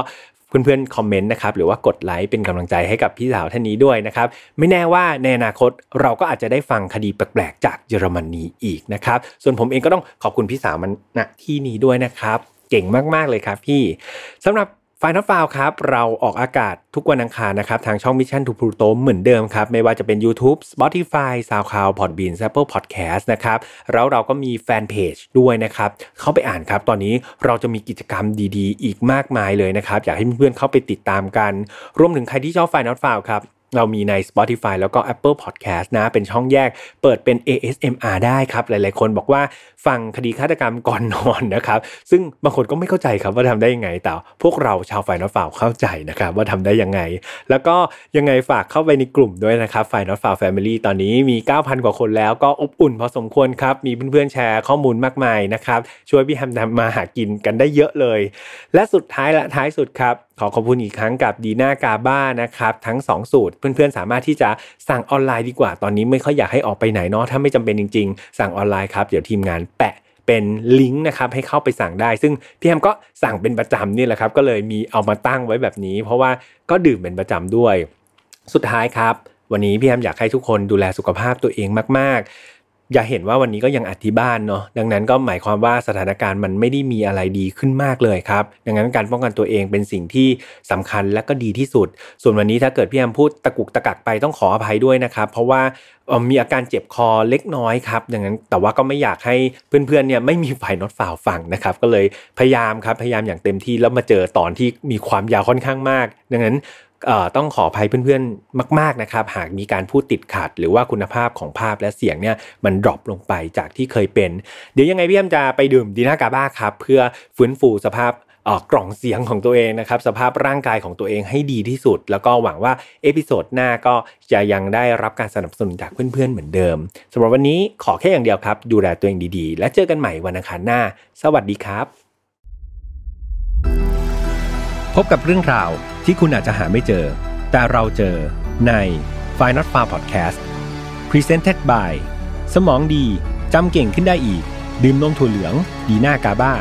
เพื่อนๆคอมเมนต์นะครับหรือว่ากดไลค์เป็นกำลังใจให้กับพี่สาวท่านนี้ด้วยนะครับไม่แน่ว่าในอนาคตเราก็อาจจะได้ฟังคดีแปลกๆจากเยอรมนีอีกนะครับส่วนผมเองก็ต้องขอบคุณพี่สาวมันณที่นี้ด้วยนะครับ เก่งมากๆเลยครับพี่สำหรับ ฟนอลฟาวครับเราออกอากาศทุกวันอังคารนะครับ ทางช่อง Mission to Pluto เหมือนเดิมครับ ไม่ว่าจะเป็น YouTube Spotify SoundCloud Podbean Apple Podcast นะครับ แล้วเราก็มีแฟนเพจด้วยนะครับ เข้าไปอ่านครับ ตอนนี้เราจะมีกิจกรรมดีๆ อีกมากมายเลยนะครับ อยากให้เพื่อนๆเข้าไปติดตามกัน รวมถึงใครที่ชอบ File Not Found ครับ เรามีใน Spotify แล้วก็ Apple Podcast นะ เป็นช่องแยกเปิดเป็น ASMR ได้ครับ หลายๆ คนบอกว่าฟังคดีฆาตกรรมก่อนนอนนะครับ ซึ่งบางคนก็ไม่เข้าใจครับว่าทำได้ยังไงแต่พวกเราชาว File Not Found เข้าใจนะครับ ว่าทำได้ยังไง แล้วก็ยังไงฝากเข้าไปในกลุ่มด้วยนะครับ File Not Found Family ตอนนี้มี 9,000 กว่าคนแล้วก็อบอุ่นพอสมควรครับ มีเพื่อนๆแชร์ข้อมูลมากมายนะครับ ช่วยพี่แฮมทำมาหากินกันได้เยอะเลย และสุดท้ายและท้ายสุดครับขอขอบคุณอีกครั้งกับดีน่ากาบ้านะครับทั้ง 2 สูตรเพื่อนๆ สามารถที่จะสั่งออนไลน์ดีกว่า ตอนนี้ไม่ค่อยอยากให้ออกไปไหนเนาะถ้าไม่จำเป็นจริง ๆ สั่งออนไลน์ครับเดี๋ยวทีมงานแปะเป็นลิงก์นะครับให้เข้าไปสั่งได้ ซึ่งพี่แฮมก็สั่งเป็นประจำนี่แหละครับ ก็เลยมีเอามาตั้งไว้แบบนี้ เพราะว่าก็ดื่มเป็นประจำด้วย สุดท้ายครับ วันนี้พี่แฮมอยากให้ทุกคนดูแลสุขภาพตัวเองมาก ๆ อย่าเห็นว่าวันนี้ก็ยังอัดที่บ้านเนาะดังนั้นก็หมายความว่าสถานการณ์มันไม่ได้มีอะไรดีขึ้นมากเลยครับ ดังนั้นการป้องกันตัวเองเป็นสิ่งที่สำคัญและก็ดีที่สุด ส่วนวันนี้ถ้าเกิดพี่แอมพูดตะกุกตะกักไปต้องขออภัยด้วยนะครับ เพราะว่ามีอาการเจ็บคอเล็กน้อยครับดังนั้นแต่ว่าก็ไม่อยากให้เพื่อนๆเนี่ยไม่มีฝ่ายน็อตฝ่าวฟังนะครับก็เลยพยายามครับพยายามอย่างเต็มที่แล้วมาเจอตอนที่มีความยาวค่อนข้างมาก ดังนั้น ต้องขออภัยเพื่อนๆ มาก ๆนะครับ หากมีการพูดติดขัด หรือว่าคุณภาพของภาพและเสียงเนี่ยมัน drop ลงไปจากที่เคยเป็น เดี๋ยวยังไงพี่แอมจะไปดื่มดีน่ากาบ้าครับเพื่อฟื้นฟูสภาพกล่องเสียงของตัวเองนะครับ สภาพร่างกายของตัวเองให้ดีที่สุด แล้วก็หวังว่า episode หน้าก็จะยังได้รับการสนับสนุนจากเพื่อนๆ เหมือนเดิมสำหรับวันนี้ขอแค่อย่างเดียวครับ ดูแลตัวเองดีๆ และเจอกันใหม่วันอังคารหน้า สวัสดีครับ พบกับเรื่องราว ที่คุณอาจจะหาไม่เจอ แต่เราเจอใน f i n a l f a r Podcast Presented by สมองดีจำเก่งขึ้นได้อีก ดื่มนมถั่วเหลือง ดีหน้ากาบ้า